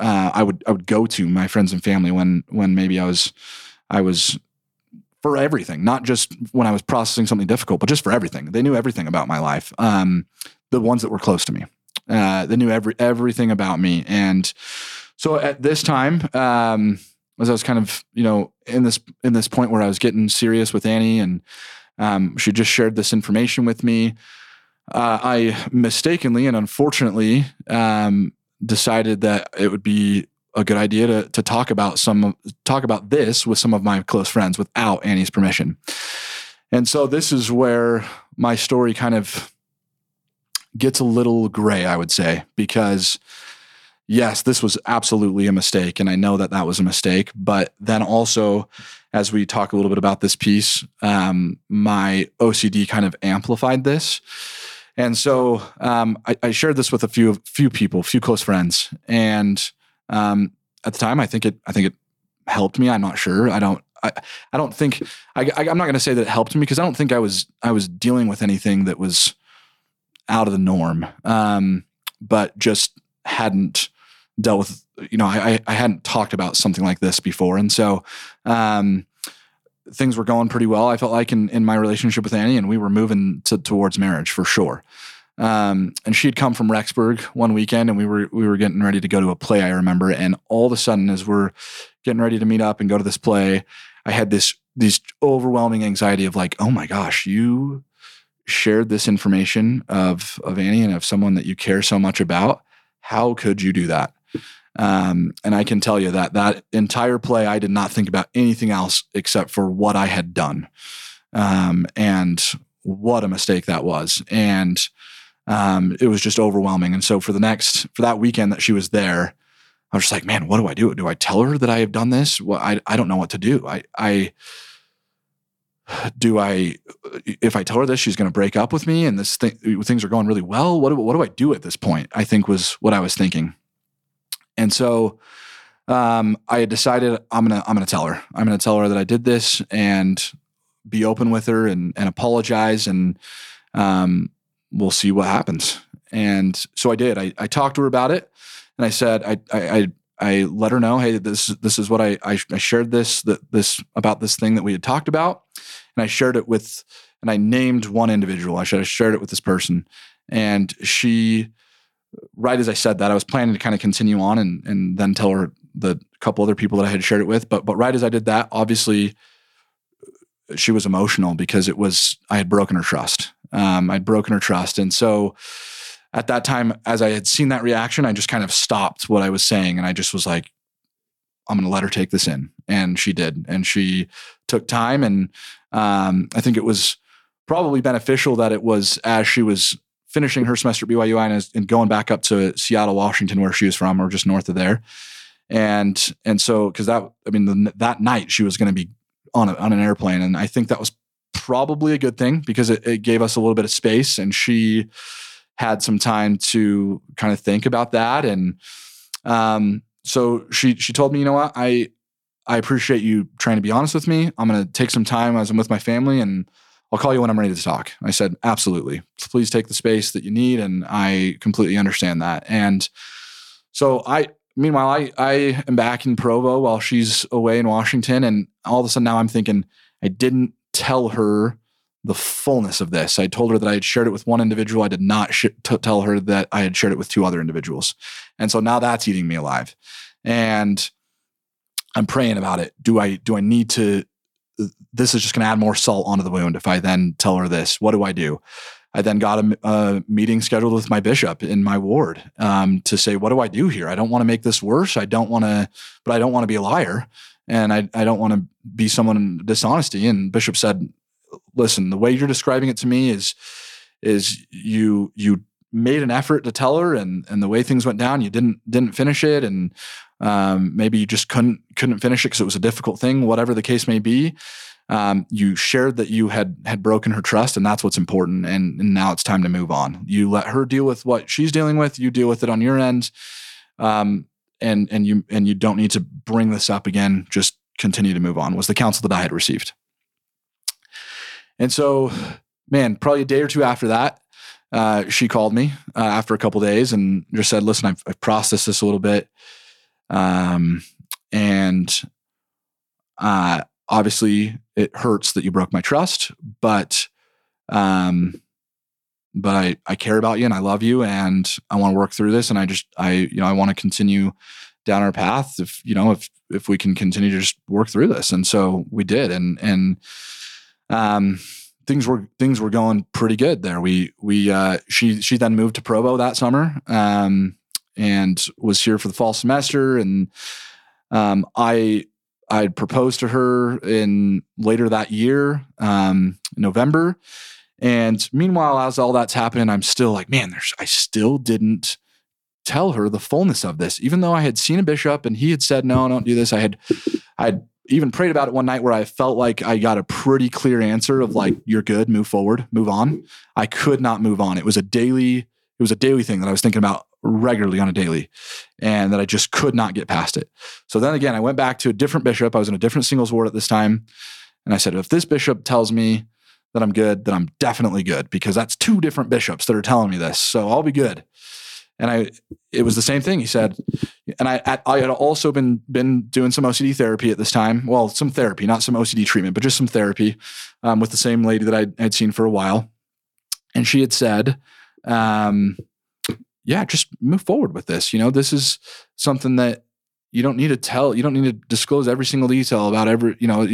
uh, I would I would go to my friends and family when when maybe I was I was for everything, not just when I was processing something difficult, but just for everything. They knew everything about my life. Um, the ones that were close to me, uh, they knew every everything about me, and so at this time, um, as I was kind of you know in this in this point where I was getting serious with Annie, and um, she just shared this information with me, uh, I mistakenly and unfortunately um, decided that it would be a good idea to to talk about some talk about this with some of my close friends without Annie's permission. And so this is where my story kind of gets a little gray, I would say, because yes, this was absolutely a mistake. And I know that that was a mistake. But then also, as we talk a little bit about this piece, um, my OCD kind of amplified this. And so um, I, I, shared this with a few few people, a few close friends, and um, at the time, I think it I think it helped me. I'm not sure. I don't I, I don't think I, I am not going to say that it helped me because I don't think I was I was dealing with anything that was out of the norm. Um, but just hadn't dealt with you know I, I hadn't talked about something like this before. And so um, things were going pretty well i felt like in, in my relationship with annie and we were moving to, towards marriage for sure. Um, and she had come from rexburg one weekend and we were we were getting ready to go to a play i remember. And all of a sudden as we're getting ready to meet up and go to this play i had this this overwhelming anxiety of like oh my gosh you shared this information of of annie and of someone that you care so much about how could you do that um, and I can tell you that that entire play, I did not think about anything else except for what I had done. Um, and what a mistake that was. And um, it was just overwhelming. And so for the next, for that weekend that she was there, I was just like, man, what do I do? Do I tell her that I have done this? Well, I, I don't know what to do. I, I, do I, if I tell her this, she's going to break up with me and this thing, things are going really well. What do, what do I do at this point? I think was what I was thinking. And so, um, I had decided I'm going to, I'm going to tell her, I'm going to tell her that I did this and be open with her and, and apologize. And, um, we'll see what happens. And so I did, I, I talked to her about it and I said, I, I, I I let her know, hey, this this is what I I, shared this that this about this thing that we had talked about, and I shared it with, and I named one individual. I should have shared it with this person, and she, right as I said that, I was planning to kind of continue on and and then tell her the couple other people that I had shared it with, but but right as I did that, obviously, she was emotional because it was I had broken her trust. Um, I'd broken her trust, and so at that time, as I had seen that reaction, I just kind of stopped what I was saying and I just was like, I'm going to let her take this in. And she did. And she took time. And um, I think it was probably beneficial that it was as she was finishing her semester at BYU and, and going back up to Seattle, Washington, where she was from, or just north of there. And and so because that I mean the, that night she was going to be on a, on an airplane, and I think that was probably a good thing because it, it gave us a little bit of space, and she had some time to kind of think about that. And um, so she she told me, you know what, I I appreciate you trying to be honest with me. I'm to take some time as I'm with my family, and I'll call you when I'm ready to talk. I said, absolutely. Please take the space that you need, and I completely understand that. And so I. Meanwhile, I, I am back in Provo while she's away in Washington. And all of a sudden now I'm thinking, I didn't tell her the fullness of this. I told her that I had shared it with one individual. I did not sh- t- tell her that I had shared it with two other individuals. And so now that's eating me alive. And I'm praying about it. Do I do I need to this is just going to add more salt onto the wound if I then tell her this. What do I do? I then got a, a meeting scheduled with my bishop in my ward um, to say, what do I do here? I don't want to make this worse. I don't want to, but I don't want to be a liar, and I I don't want to be someone in dishonesty. And bishop said, listen, the way you're describing it to me is is you you made an effort to tell her and and the way things went down you didn't didn't finish it and um, maybe you just couldn't couldn't finish it because it was a difficult thing whatever the case may be um, you shared that you had had broken her trust and that's what's important and, and, now it's time to move on. You let her deal with what she's dealing with you deal with it on your end um, and and you and you don't need to bring this up again just continue to move on was the counsel that i had received and so, man, probably a day or two after that, uh, she called me uh, after a couple days and just said, "Listen, I've, I've processed this a little bit, um, and uh, obviously it hurts that you broke my trust, but um, but I I care about you and I love you and I want to work through this and I just I you know I want to continue down our path if you know if if we can continue to just work through this. And so we did and and um, things were things were going pretty good there. We we uh, she she then moved to Provo that summer um, and was here for the fall semester. And um, I I proposed to her in later that year, um, November. And meanwhile, as all that's happening, I'm still like, man, there's I still didn't tell her the fullness of this, even though I had seen a bishop and he had said, no, don't do this. I had I had even prayed about it one night where I felt like I got a pretty clear answer of like, you're good, move forward, move on. I could not move on. It was a daily, it was a daily thing that I was thinking about regularly on a daily and that I just could not get past it. So then again, I went back to a different bishop. I was in a different singles ward at this time. And I said, if this bishop tells me that I'm good, then I'm definitely good because that's two different bishops that are telling me this. So I'll be good. And I, it was the same thing. He said, and I, I had also been been doing some OCD therapy at this time. Well, some therapy, not some OCD treatment, but just some therapy um, with the same lady that I had seen for a while. And she had said, um, "Yeah, just move forward with this. You know, this is something that you don't need to tell. You don't need to disclose every single detail about every. You know,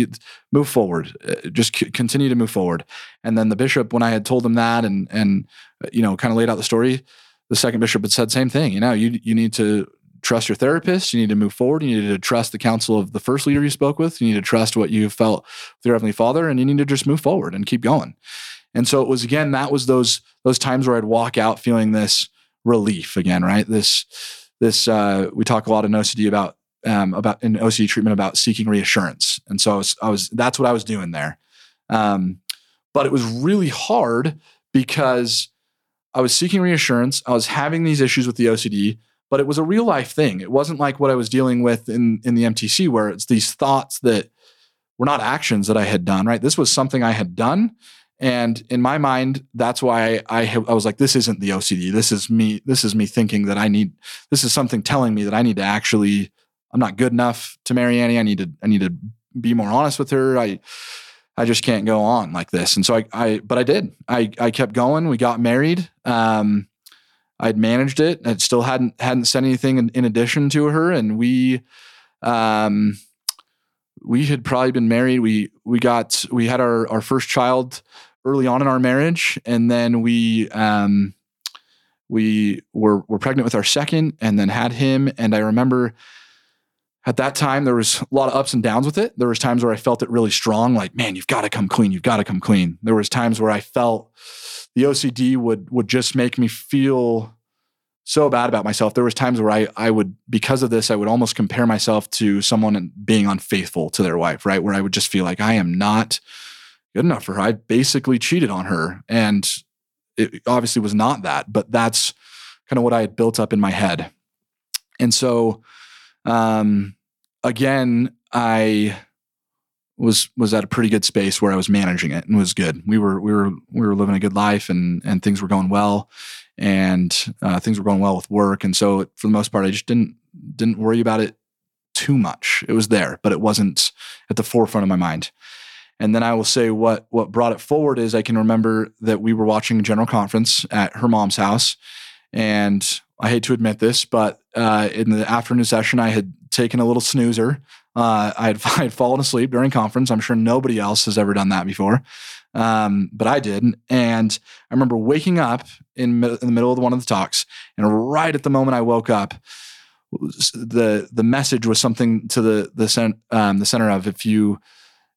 move forward. Uh, just c- continue to move forward." And then the bishop, when I had told him that, and and you know, kind of laid out the story the second bishop had said same thing. You know, you you need to trust your therapist. You need to move forward. You need to trust the counsel of the first leader you spoke with. You need to trust what you felt with your heavenly Father, and you need to just move forward and keep going. And so it was again that was those those times where I'd walk out feeling this relief again, right? This this uh, we talk a lot in OCD about um, about in OCD treatment about seeking reassurance, and so I was, I was that's what I was doing there. Um, but it was really hard because I was seeking reassurance. I was having these issues with the OCD, but it was a real life thing. It wasn't like what I was dealing with in in the MTC, where it's these thoughts that were not actions that I had done. Right, this was something I had done, and in my mind, that's why I I, I was like, this isn't the OCD. This is me. This is me thinking that I need. This is something telling me that I need to actually. I'm not good enough to marry Annie. I need to. I need to be more honest with her. I I just can't go on like this. And so I, I but I did. I, I kept going. We got married. Um, I'd managed it. I still hadn't hadn't said anything in, in addition to her, and we, um, we had probably been married. We we got we had our our first child early on in our marriage, and then we um, we were were pregnant with our second, and then had him. And I remember at that time there was a lot of ups and downs with it. There was times where i felt it really strong like man you've got to come clean you've got to come clean. There was times where i felt the ocd would would just make me feel so bad about myself. There was times where i i would because of this i would almost compare myself to someone being unfaithful to their wife right? Where i would just feel like i am not good enough for her. I basically cheated on her. And it obviously was not that but that's kind of what i had built up in my head. And so um again, I was was at a pretty good space where I was managing it and was good. We were we were we were living a good life and and things were going well, and uh, things were going well with work. And so for the most part, I just didn't didn't worry about it too much. It was there, but it wasn't at the forefront of my mind. And then I will say what what brought it forward is I can remember that we were watching a general conference at her mom's house, and I hate to admit this, but uh, in the afternoon session, I had taken a little snoozer. Uh, I, had, I had fallen asleep during conference. I'm sure nobody else has ever done that before, um, but I did. And I remember waking up in, in the middle of one of the talks, and right at the moment I woke up, the the message was something to the the, um, the center of if you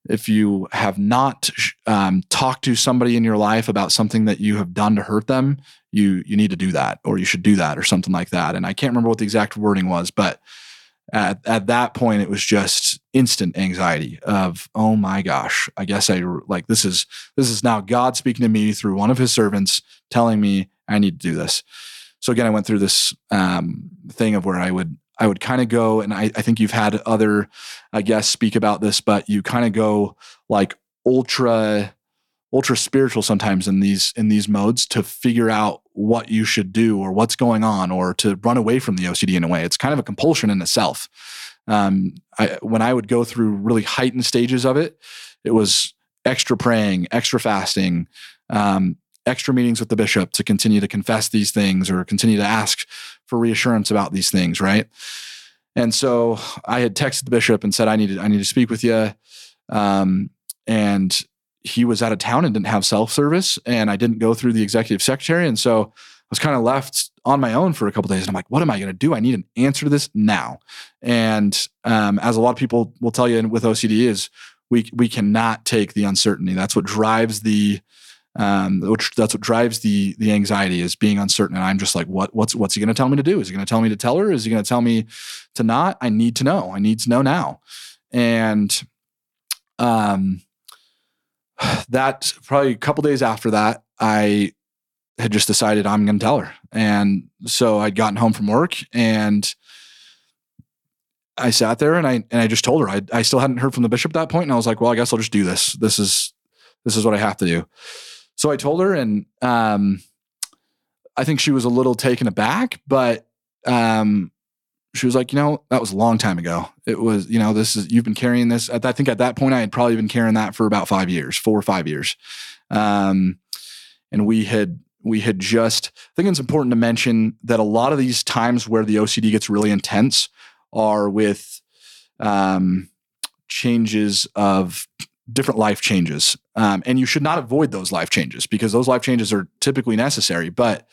if you have not um, talked to somebody in your life about something that you have done to hurt them, you you need to do that, or you should do that, or something like that. And I can't remember what the exact wording was, but at at that point, it was just instant anxiety of oh my gosh, I guess I like this is this is now God speaking to me through one of His servants, telling me I need to do this. So again, I went through this um, thing of where I would I would kind of go, and I, I think you've had other I guess speak about this, but you kind of go like ultra ultra spiritual sometimes in these in these modes to figure out what you should do or what's going on or to run away from the OCD in a way. It's kind of a compulsion in itself. Um, I, when I would go through really heightened stages of it, it was extra praying, extra fasting, um, extra meetings with the bishop to continue to confess these things or continue to ask for reassurance about these things, right? And so I had texted the bishop and said, I need to, I need to speak with you. Um, and he was out of town and didn't have self service, and I didn't go through the executive secretary, and so I was kind of left on my own for a couple days. And I'm like, what am I going to do? I need an answer to this now. And um, as a lot of people will tell you with OCD is we we cannot take the uncertainty. That's what drives the um, which that's what drives the the anxiety is being uncertain. And I'm just like, what what's what's he going to tell me to do? Is he going to tell me to tell her? Is he going to tell me to not? I need to know. I need to know now. And um, that probably a couple days after that, I had just decided I'm going to tell her. And so I'd gotten home from work and I sat there and I and I just told her I I still hadn't heard from the bishop at that point and I was like, well, I guess I'll just do this. This is this is what I have to do. So I told her and um I think she was a little taken aback, but um she was like, you know, that was a long time ago. It was, you know, this is you've been carrying this. I think at that point I had probably been carrying that for about five years, four or five years. Um, and we had we had just I think it's important to mention that a lot of these times where the OCD gets really intense are with um, changes of different life changes. Um, and you should not avoid those life changes because those life changes are typically necessary. But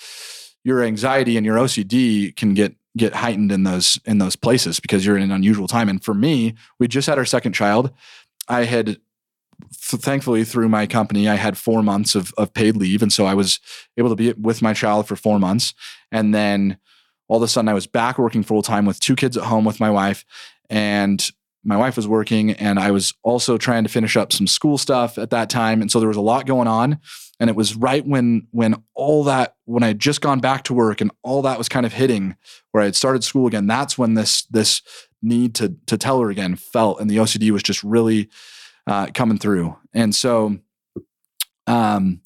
your anxiety and your OCD can get get heightened in those in those places because you're in an unusual time. And for me, we just had our second child. I had th- thankfully through my company, I had four months of, of paid leave. And so I was able to be with my child for four months. And then all of a sudden I was back working full time with two kids at home with my wife. And my wife was working and I was also trying to finish up some school stuff at that time. And so there was a lot going on. And it was right when when all that when I had just gone back to work and all that was kind of hitting where I had started school again, that's when this this need to to tell her again felt and the OCD was just really uh, coming through. And so um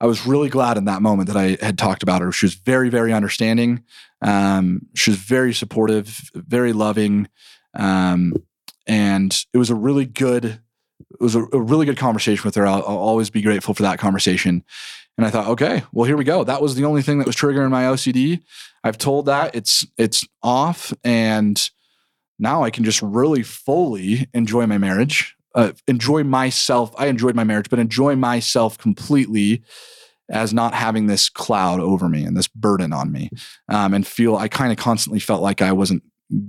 I was really glad in that moment that I had talked about her. She was very, very understanding. Um, she was very supportive, very loving. Um, and it was a really good it was a, a really good conversation with her. I'll, I'll, always be grateful for that conversation. And i thought okay well here we go. That was the only thing that was triggering my ocd i've told that it's it's off and now i can just really fully enjoy my marriage uh, enjoy myself. I enjoyed my marriage but enjoy myself completely as not having this cloud over me and this burden on me um, and feel i kind of constantly felt like i wasn't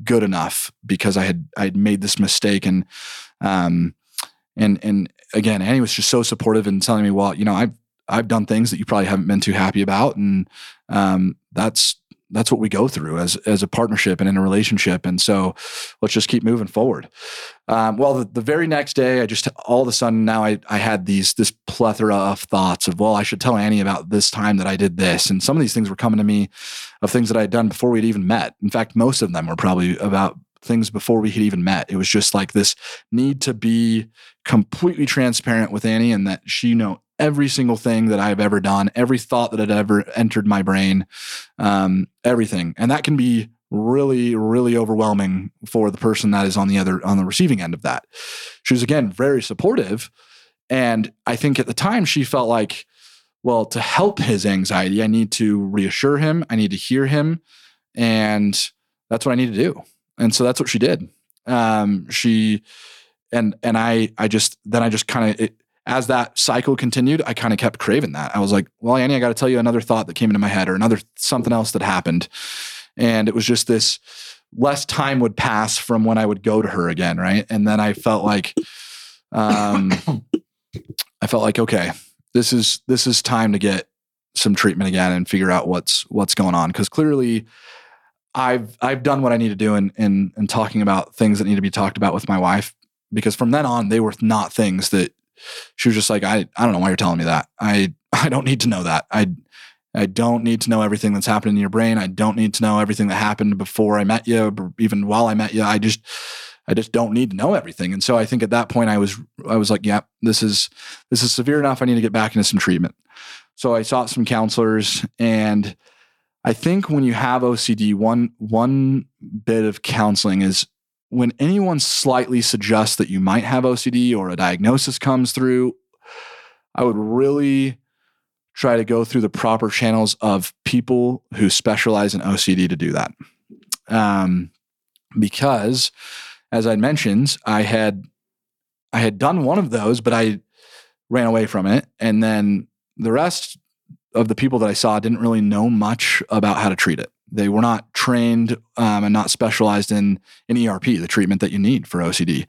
good enough because I had I had made this mistake and um and and again Annie was just so supportive and telling me well you know I've I've done things that you probably haven't been too happy about and um that's that's what we go through as as a partnership and in a relationship. And so let's just keep moving forward. Um, well, the, the, very next day, I just all of a sudden now I I had these this plethora of thoughts of well, I should tell Annie about this time that I did this, and some of these things were coming to me of things that I had done before we'd even met. In fact, most of them were probably about things before we had even met. It was just like this need to be completely transparent with Annie and that she know every single thing that I've ever done, every thought that had ever entered my brain, um, everything. And that can be really, really overwhelming for the person that is on the other, on the receiving end of that. She was, again, very supportive. And I think at the time she felt like, well, to help his anxiety, I need to reassure him, I need to hear him. And that's what I need to do. And so that's what she did. Um, she, and, and I, I just, then I just kind of, as that cycle continued, I kind of kept craving that. I was like, well, Annie, I got to tell you another thought that came into my head or another something else that happened. And it was just this less time would pass from when I would go to her again. Right. And then I felt like, um, I felt like, okay, this is, this is time to get some treatment again and figure out what's, what's going on. Cause clearly I've, I've done what I need to do in, in, in talking about things that need to be talked about with my wife because from then on, they were not things that she was just like, I, I don't know why you're telling me that. I, I don't need to know that. I, I don't need to know everything that's happening in your brain. I don't need to know everything that happened before I met you, or even while I met you. I just, I just don't need to know everything. And so I think at that point I was, I was like, yeah, this is, this is severe enough. I need to get back into some treatment. So I sought some counselors and I think when you have OCD, one, one bit of counseling is when anyone slightly suggests that you might have OCD or a diagnosis comes through, I would really try to go through the proper channels of people who specialize in OCD to do that. Um, because, as I mentioned, I had I had done one of those, but I ran away from it, and then the rest of the people that I saw didn't really know much about how to treat it. They were not trained um, and not specialized in in ERP, the treatment that you need for OCD.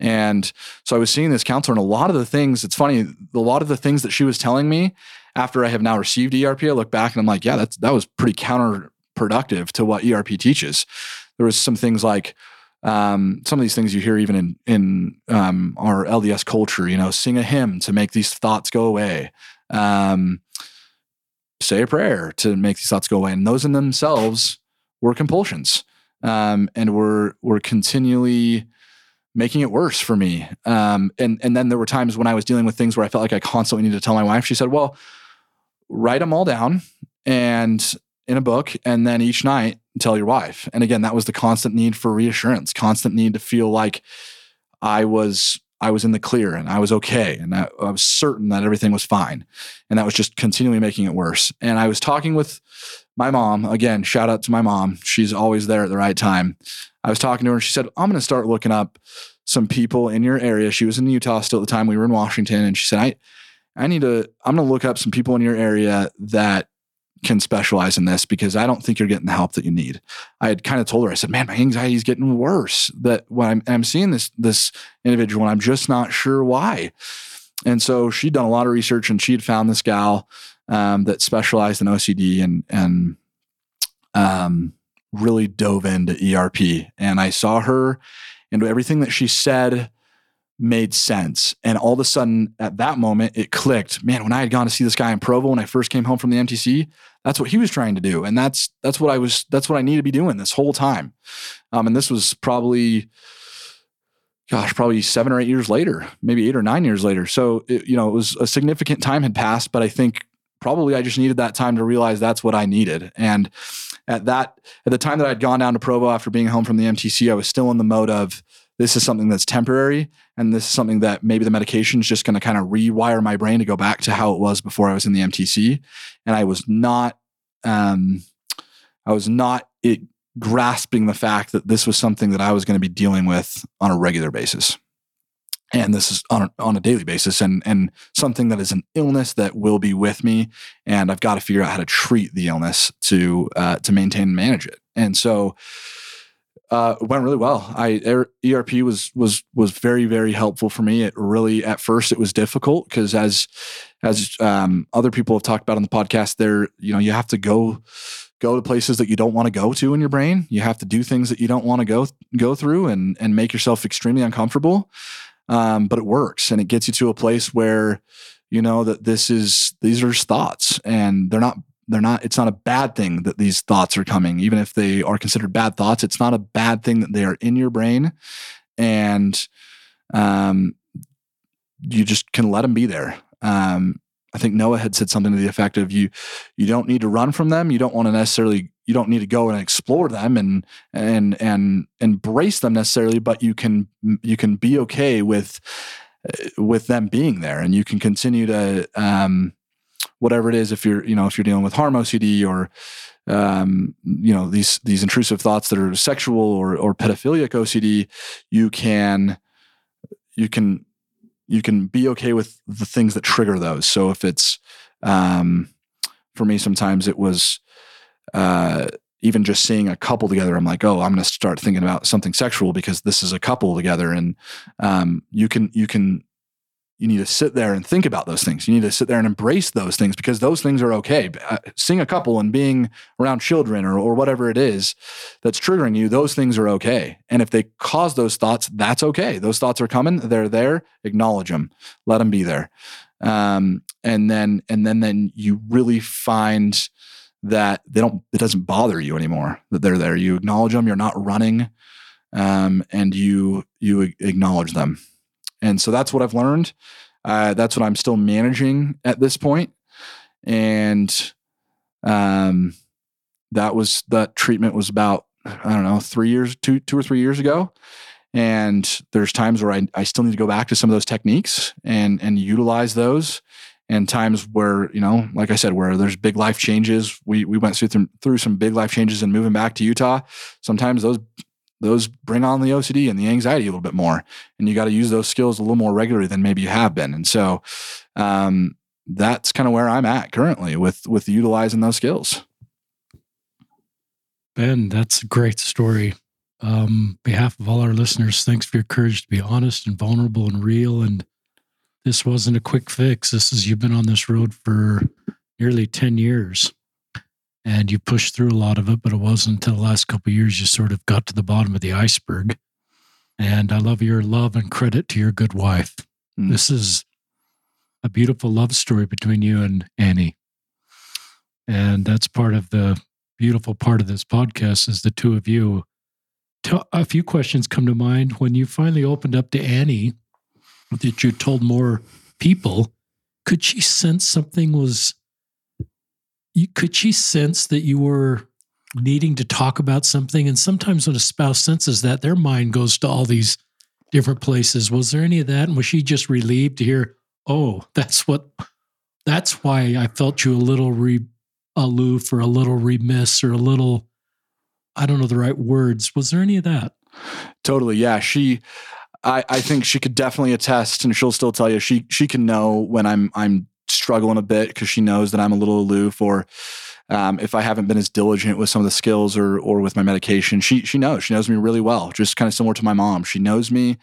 And so I was seeing this counselor, and a lot of the things. It's funny, a lot of the things that she was telling me after I have now received ERP, I look back and I'm like, yeah, that's that was pretty counterproductive to what ERP teaches. There was some things like um, some of these things you hear even in in um, our LDS culture. You know, sing a hymn to make these thoughts go away. Um, say a prayer to make these thoughts go away. And those in themselves were compulsions. Um, and were were continually making it worse for me. Um, and and then there were times when I was dealing with things where I felt like I constantly needed to tell my wife. She said, "Well, write them all down and in a book, and then each night tell your wife." And again, that was the constant need for reassurance, constant need to feel like I was I was in the clear and I was okay and I, I, was certain that everything was fine. And that was just continually making it worse. And I was talking with my mom again, shout out to my mom. She's always there at the right time. I was talking to her and she said, I'm going to start looking up some people in your area. She was in Utah still at the time. We were in Washington and she said, I, I need to, I'm going to look up some people in your area that can specialize in this because I don't think you're getting the help that you need. I had kind of told her, I said, man, my anxiety is getting worse. That when I'm, I'm seeing this this individual, and I'm just not sure why. And so she'd done a lot of research, and she had found this gal um, that specialized in OCD and and um, really dove into ERP. And I saw her, and everything that she said made sense. And all of a sudden, at that moment, it clicked. Man, when I had gone to see this guy in Provo when I first came home from the MTC, that's what he was trying to do, and that's that's what I was that's what I need to be doing this whole time. Um, and this was probably, gosh, probably seven or eight years later, maybe eight or nine years later. So it, you know, it was a significant time had passed, but I think probably I just needed that time to realize that's what I needed. And at that at the time that I'd gone down to Provo after being home from the MTC, I was still in the mode of this is something that's temporary and this is something that maybe the medication is just going to kind of rewire my brain to go back to how it was before I was in the MTC. And I was not, um, I was not it grasping the fact that this was something that I was going to be dealing with on a regular basis. And this is on a, on a daily basis and, and something that is an illness that will be with me. And I've got to figure out how to treat the illness to, uh, to maintain and manage it. And so, uh, went really well. I ERP was was was very very helpful for me. It really at first it was difficult because as as um, other people have talked about on the podcast, there you know you have to go go to places that you don't want to go to in your brain. You have to do things that you don't want to go go through and and make yourself extremely uncomfortable. Um, but it works and it gets you to a place where you know that this is these are thoughts and they're not they're not it's not a bad thing that these thoughts are coming. Even if they are considered bad thoughts it's not a bad thing that they are in your brain. And um, you just can let them be there. Um, i think noah had said something to the effect of you you don't need to run from them. You don't want to necessarily you don't need to go and explore them and and and embrace them necessarily but you can you can be okay with uh, with them being there and you can continue to um, whatever it is if you're you know if you're dealing with harm OCD or um, you know these these intrusive thoughts that are sexual or or pedophilic OCD, you can you can you can be okay with the things that trigger those. So if it's um, for me, sometimes it was uh, even just seeing a couple together. I'm like, oh, I'm going to start thinking about something sexual because this is a couple together, and um, you can you can you need to sit there and think about those things. You need to sit there and embrace those things because those things are okay. Uh, seeing a couple and being around children or, or whatever it is that's triggering you, those things are okay. And if they cause those thoughts, that's okay. Those thoughts are coming. They're there. Acknowledge them. Let them be there. Um, and then, and then, then you really find that they don't, it doesn't bother you anymore that they're there. You acknowledge them. You're not running. Um, and you, you acknowledge them. And so that's what I've learned. Uh, that's what I'm still managing at this point. And um, that was that treatment was about I don't know three years, two two or three years ago. And there's times where I, I still need to go back to some of those techniques and and utilize those. And times where you know, like I said, where there's big life changes. We we went through through some big life changes and moving back to Utah. Sometimes those those bring on the OCD and the anxiety a little bit more. And you got to use those skills a little more regularly than maybe you have been. And so um, that's kind of where I'm at currently with with utilizing those skills. Ben, that's a great story. Um, behalf of all our listeners, thanks for your courage to be honest and vulnerable and real. And this wasn't a quick fix. This is you've been on this road for nearly 10 years and you pushed through a lot of it, but it wasn't until the last couple years you sort of got to the bottom of the iceberg. And I love your love and credit to your good wife. Mm. This is a beautiful love story between you and Annie. And that's part of the beautiful part of this podcast is the two of you. A few questions come to mind when you finally opened up to Annie that you told more people. Could she sense something was you, could she sense that you were needing to talk about something? And sometimes when a spouse senses that, their mind goes to all these different places. Was there any of that? And was she just relieved to hear, oh, that's what, that's why I felt you a little re, aloof or a little remiss or a little, I don't know the right words. Was there any of that? Totally. Yeah. She, I, I think she could definitely attest and she'll still tell you she she can know when I'm I'm struggling a bit because she knows that I'm a little aloof or um, if I haven't been as diligent with some of the skills or or with my medication. She she knows. She knows me really well, just kind of similar to my mom. She knows me,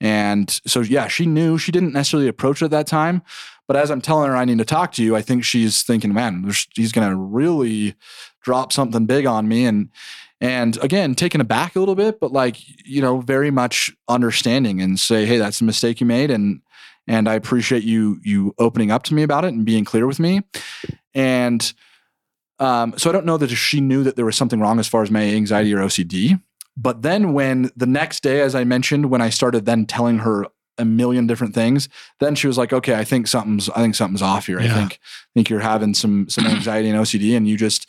and so yeah, she knew. She didn't necessarily approach it at that time, but as I'm telling her I need to talk to you, I think she's thinking, man, he's going to really drop something big on me, and and again taken aback a little bit but like you know very much understanding and say hey that's a mistake you made and and i appreciate you you opening up to me about it and being clear with me. And um, so i don't know that she knew that there was something wrong as far as my anxiety or ocd but then when the next day as i mentioned when i started then telling her a million different things then she was like okay i think something's i think something's off here. Yeah. i think I think you're having some some anxiety and ocd and you just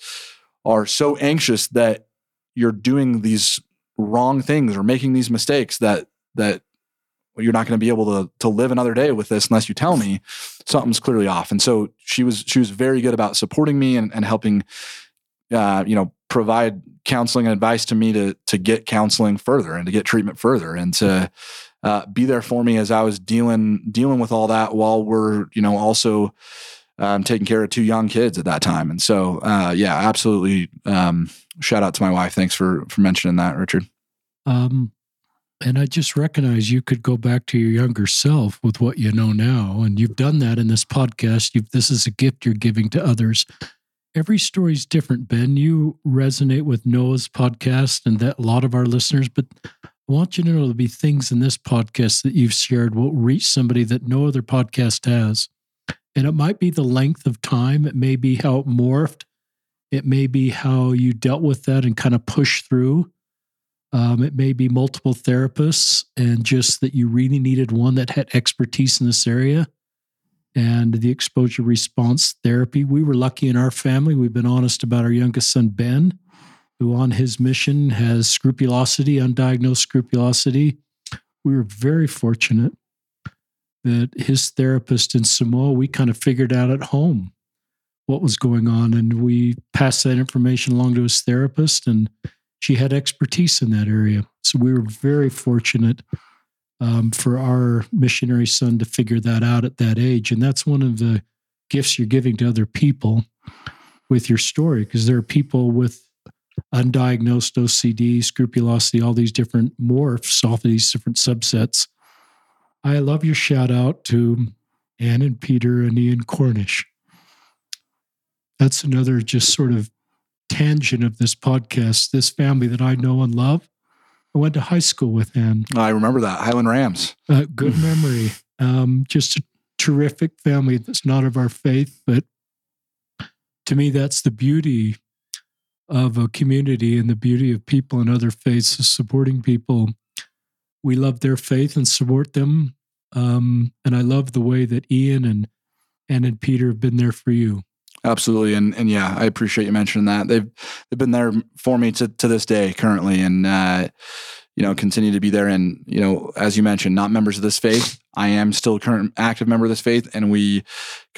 are so anxious that you're doing these wrong things or making these mistakes that that you're not going to be able to to live another day with this unless you tell me something's clearly off. And so she was she was very good about supporting me and, and helping uh, you know provide counseling and advice to me to to get counseling further and to get treatment further and to uh, be there for me as I was dealing dealing with all that while we're you know also um, taking care of two young kids at that time. And so, uh, yeah, absolutely. Um, shout out to my wife. Thanks for for mentioning that, Richard. Um, and I just recognize you could go back to your younger self with what you know now, and you've done that in this podcast. You've, this is a gift you're giving to others. Every story is different, Ben. You resonate with Noah's podcast and that a lot of our listeners, but I want you to know there'll be things in this podcast that you've shared will reach somebody that no other podcast has. And it might be the length of time, it may be how it morphed, it may be how you dealt with that and kind of pushed through. Um, it may be multiple therapists and just that you really needed one that had expertise in this area and the exposure response therapy. We were lucky in our family. We've been honest about our youngest son, Ben, who on his mission has scrupulosity, undiagnosed scrupulosity. We were very fortunate that his therapist in Samoa, we kind of figured out at home what was going on. And we passed that information along to his therapist, and she had expertise in that area. So we were very fortunate um, for our missionary son to figure that out at that age. And that's one of the gifts you're giving to other people with your story, because there are people with undiagnosed OCD, scrupulosity, all these different morphs, all these different subsets I love your shout out to Ann and Peter and Ian Cornish. That's another just sort of tangent of this podcast. This family that I know and love. I went to high school with Ann. I remember that Highland Rams. Uh, good memory. Um, just a terrific family that's not of our faith, but to me, that's the beauty of a community and the beauty of people in other faiths is supporting people we love their faith and support them. Um, and I love the way that Ian and and and Peter have been there for you. Absolutely, and and yeah, I appreciate you mentioning that. They've they've been there for me to to this day currently, and uh, you know continue to be there. And you know, as you mentioned, not members of this faith. I am still a current active member of this faith, and we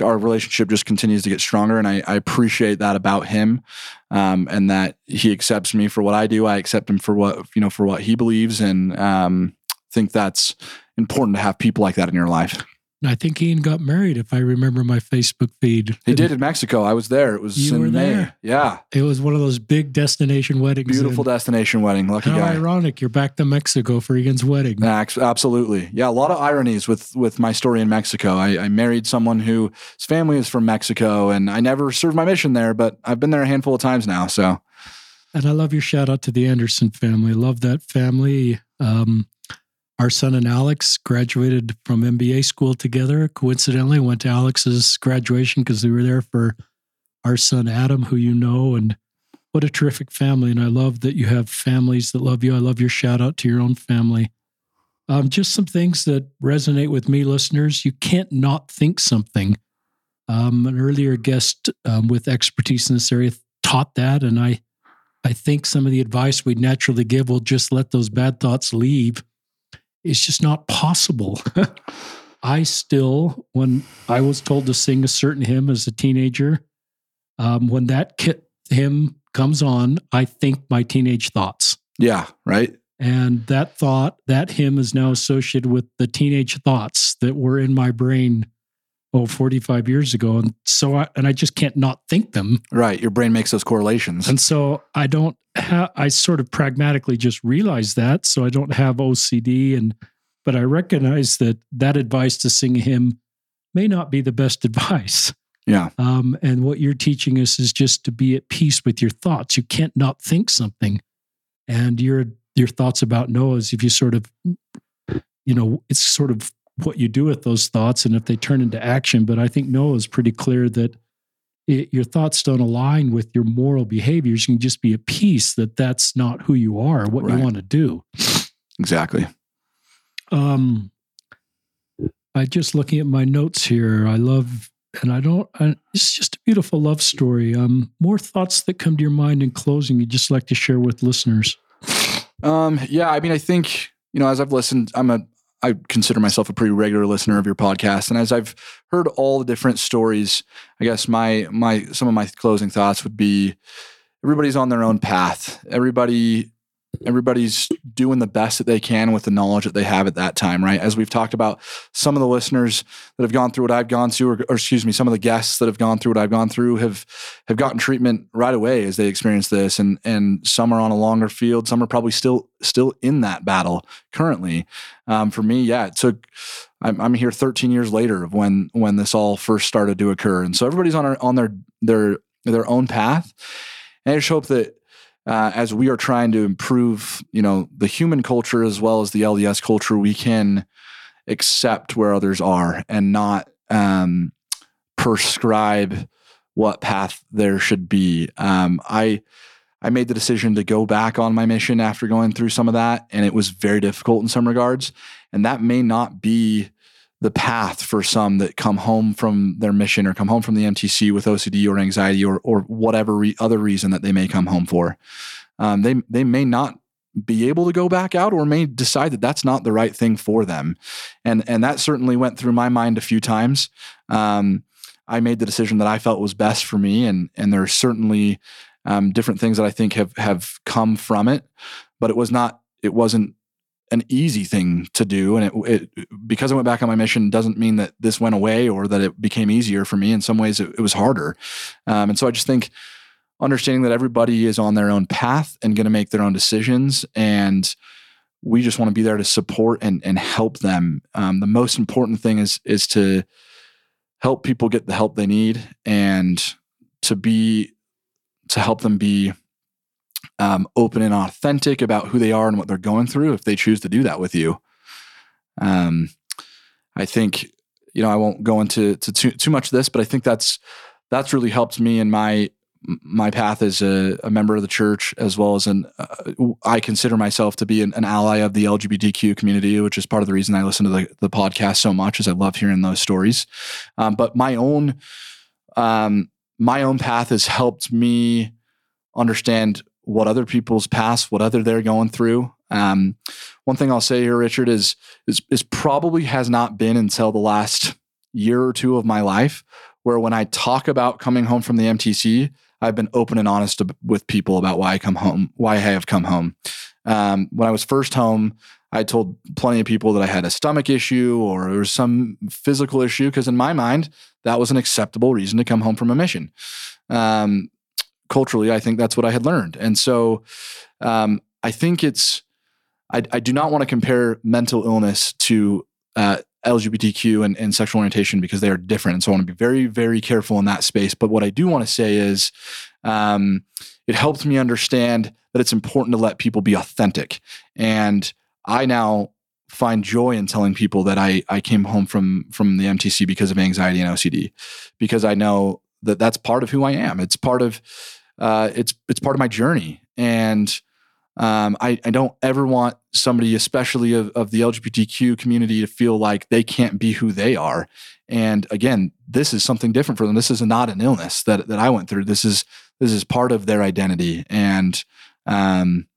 our relationship just continues to get stronger. And I, I appreciate that about him, um, and that he accepts me for what I do. I accept him for what you know for what he believes, and um, think that's important to have people like that in your life. I think Ian got married, if I remember my Facebook feed. He did in Mexico. I was there. It was you were May. There. Yeah. It was one of those big destination weddings. Beautiful destination wedding. Lucky How guy. ironic. You're back to Mexico for Ian's wedding. Absolutely. Yeah. A lot of ironies with, with my story in Mexico. I, I married someone whose family is from Mexico and I never served my mission there, but I've been there a handful of times now. So. And I love your shout out to the Anderson family. Love that family. Um, our son and Alex graduated from MBA school together. Coincidentally, went to Alex's graduation because we were there for our son Adam, who you know, and what a terrific family. And I love that you have families that love you. I love your shout out to your own family. Um, just some things that resonate with me, listeners. You can't not think something. Um, an earlier guest um, with expertise in this area taught that, and I, I think some of the advice we naturally give will just let those bad thoughts leave it's just not possible. I still, when I was told to sing a certain hymn as a teenager, um, when that hymn comes on, I think my teenage thoughts. Yeah, right. And that thought, that hymn is now associated with the teenage thoughts that were in my brain oh 45 years ago and so I and I just can't not think them. Right your brain makes those correlations. And so I don't have I sort of pragmatically just realize that so I don't have OCD and but I recognize that that advice to sing a hymn may not be the best advice. Yeah. Um, and what you're teaching us is just to be at peace with your thoughts. You can't not think something. And your your thoughts about Noah's if you sort of you know it's sort of what you do with those thoughts and if they turn into action. But I think Noah is pretty clear that it, your thoughts don't align with your moral behaviors. You can just be at peace that that's not who you are, what right. you want to do. Exactly. Um, I just looking at my notes here. I love, and I don't. I, it's just a beautiful love story. Um, more thoughts that come to your mind in closing. You'd just like to share with listeners. Um, yeah, I mean, I think you know, as I've listened, I'm a I consider myself a pretty regular listener of your podcast, and as I've heard all the different stories, I guess my my some of my closing thoughts would be everybody's on their own path. Everybody everybody's doing the best that they can with the knowledge that they have at that time, right? As we've talked about, some of the listeners that have gone through what I've gone through, or, or, excuse me, some of the guests that have gone through what I've gone through have have gotten treatment right away as they experience this, and and some are on a longer field, some are probably still still in that battle currently. Um, for me, yeah, it took. I'm, I'm here 13 years later of when when this all first started to occur, and so everybody's on our, on their their their own path. And I just hope that uh, as we are trying to improve, you know, the human culture as well as the LDS culture, we can accept where others are and not um, prescribe what path there should be. Um, I I made the decision to go back on my mission after going through some of that, and it was very difficult in some regards. And that may not be the path for some that come home from their mission or come home from the MTC with OCD or anxiety or or whatever re- other reason that they may come home for. Um, they they may not be able to go back out or may decide that that's not the right thing for them, and and that certainly went through my mind a few times. Um, I made the decision that I felt was best for me, and and there are certainly um, different things that I think have have come from it, but it was not it wasn't an easy thing to do and it, it, because i went back on my mission doesn't mean that this went away or that it became easier for me. In some ways it, it was harder. Um, and so i just think understanding that everybody is on their own path and going to make their own decisions and we just want to be there to support and, and help them. Um, the most important thing is is to help people get the help they need and to be to help them be um, open and authentic about who they are and what they're going through if they choose to do that with you. Um, I think you know I won't go into to too too much of this, but I think that's that's really helped me in my my path as a, a member of the church, as well as an uh, I consider myself to be an, an, ally of the LGBTQ community, which is part of the reason I listen to the, the podcast so much, is I love hearing those stories. Um, but my own um, my own path has helped me understand what other people's past, what other they're going through. Um, one thing I'll say here, Richard, is, is is probably has not been until the last year or two of my life where when I talk about coming home from the MTC, I've been open and honest with people about why I come home, why I have come home. Um, when I was first home, I told plenty of people that I had a stomach issue or there was some physical issue because in my mind that was an acceptable reason to come home from a mission. Um, culturally, I think that's what I had learned. And so um, I think it's, I, I, do not want to compare mental illness to uh, LGBTQ and, and, sexual orientation because they are different. And so I want to be very, very careful in that space. But what I do want to say is um, it helped me understand that it's important to let people be authentic. And I now find joy in telling people that I, I came home from from the MTC because of anxiety and OCD, because I know that that's part of who I am. It's part of uh, it's it's part of my journey, and um, I, I don't ever want somebody, especially of, of the LGBTQ community, to feel like they can't be who they are. And again, this is something different for them. This is not an illness that that I went through. This is this is part of their identity, and um,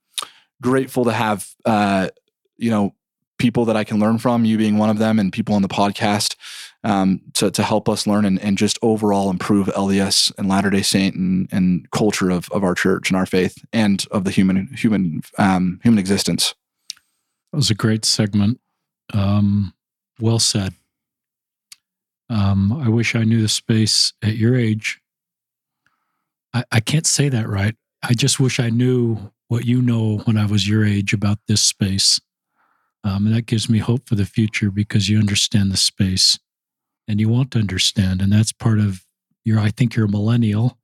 grateful to have uh, you know people that I can learn from, you being one of them, and people on the podcast um, to, to help us learn and, and just overall improve LDS and Latter day Saint and, and culture of, of our church and our faith and of the human human um, human existence. That was a great segment. Um, well said. Um, I wish I knew the space at your age. I, I can't say that right. I just wish I knew what you know when I was your age about this space. Um, and that gives me hope for the future because you understand the space and you want to understand. And that's part of your, I think you're a millennial.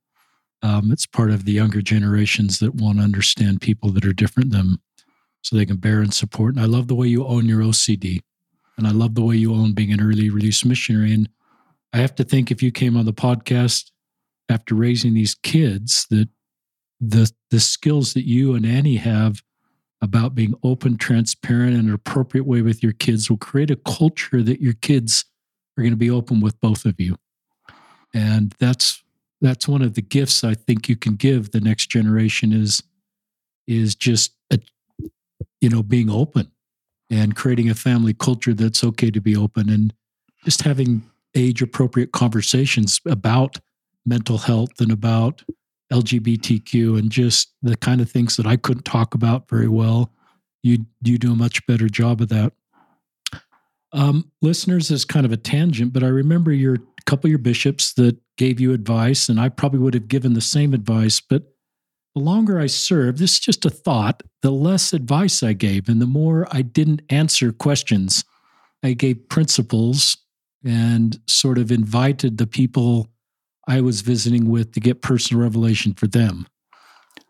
Um, it's part of the younger generations that want to understand people that are different than them so they can bear and support. And I love the way you own your OCD. And I love the way you own being an early release missionary. And I have to think if you came on the podcast after raising these kids, that the the skills that you and Annie have about being open, transparent, and an appropriate way with your kids will create a culture that your kids are going to be open with both of you. And that's that's one of the gifts I think you can give the next generation is is just a, you know being open and creating a family culture that's okay to be open and just having age appropriate conversations about mental health and about LGBTQ and just the kind of things that I couldn't talk about very well. You you do a much better job of that. Um, listeners is kind of a tangent, but I remember your couple of your bishops that gave you advice, and I probably would have given the same advice. But the longer I served, this is just a thought, the less advice I gave, and the more I didn't answer questions. I gave principles and sort of invited the people I was visiting with to get personal revelation for them.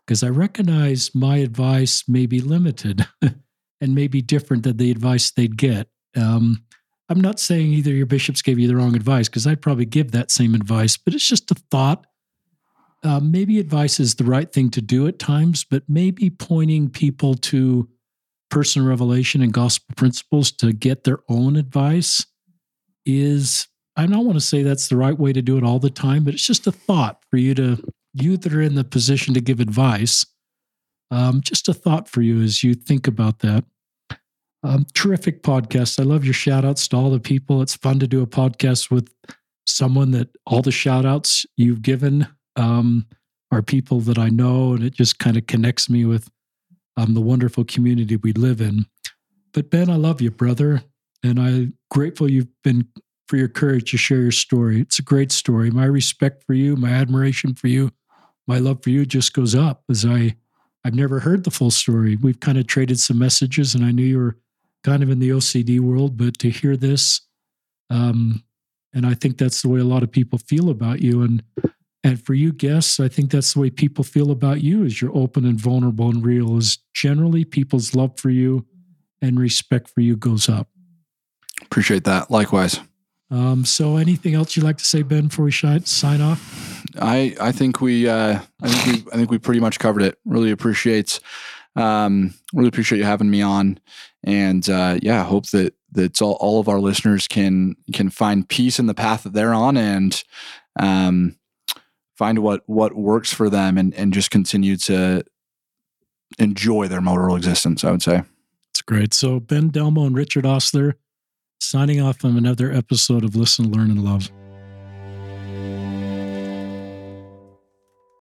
Because I recognize my advice may be limited and may be different than the advice they'd get. Um, I'm not saying either your bishops gave you the wrong advice, because I'd probably give that same advice, but it's just a thought. Uh, maybe advice is the right thing to do at times, but maybe pointing people to personal revelation and gospel principles to get their own advice is I don't want to say that's the right way to do it all the time, but it's just a thought for you to, you that are in the position to give advice, um, just a thought for you as you think about that. Um, terrific podcast. I love your shout outs to all the people. It's fun to do a podcast with someone that all the shout outs you've given um, are people that I know, and it just kind of connects me with um, the wonderful community we live in. But Ben, I love you, brother, and I'm grateful you've been for your courage to share your story. It's a great story. My respect for you, my admiration for you, my love for you just goes up as I I've never heard the full story. We've kind of traded some messages, and I knew you were kind of in the OCD world, but to hear this, um, and I think that's the way a lot of people feel about you. And and for you guests, I think that's the way people feel about you as you're open and vulnerable and real. Is generally people's love for you and respect for you goes up. Appreciate that. Likewise. Um, so, anything else you'd like to say, Ben, before we sign off? I I think we uh, I think we I think we pretty much covered it. Really appreciate um, really appreciate you having me on, and uh, yeah, hope that that all, all of our listeners can can find peace in the path that they're on and um, find what what works for them, and and just continue to enjoy their moral existence. I would say. It's great. So Ben Delmo and Richard Ostler signing off on another episode of Listen, Learn, and Love.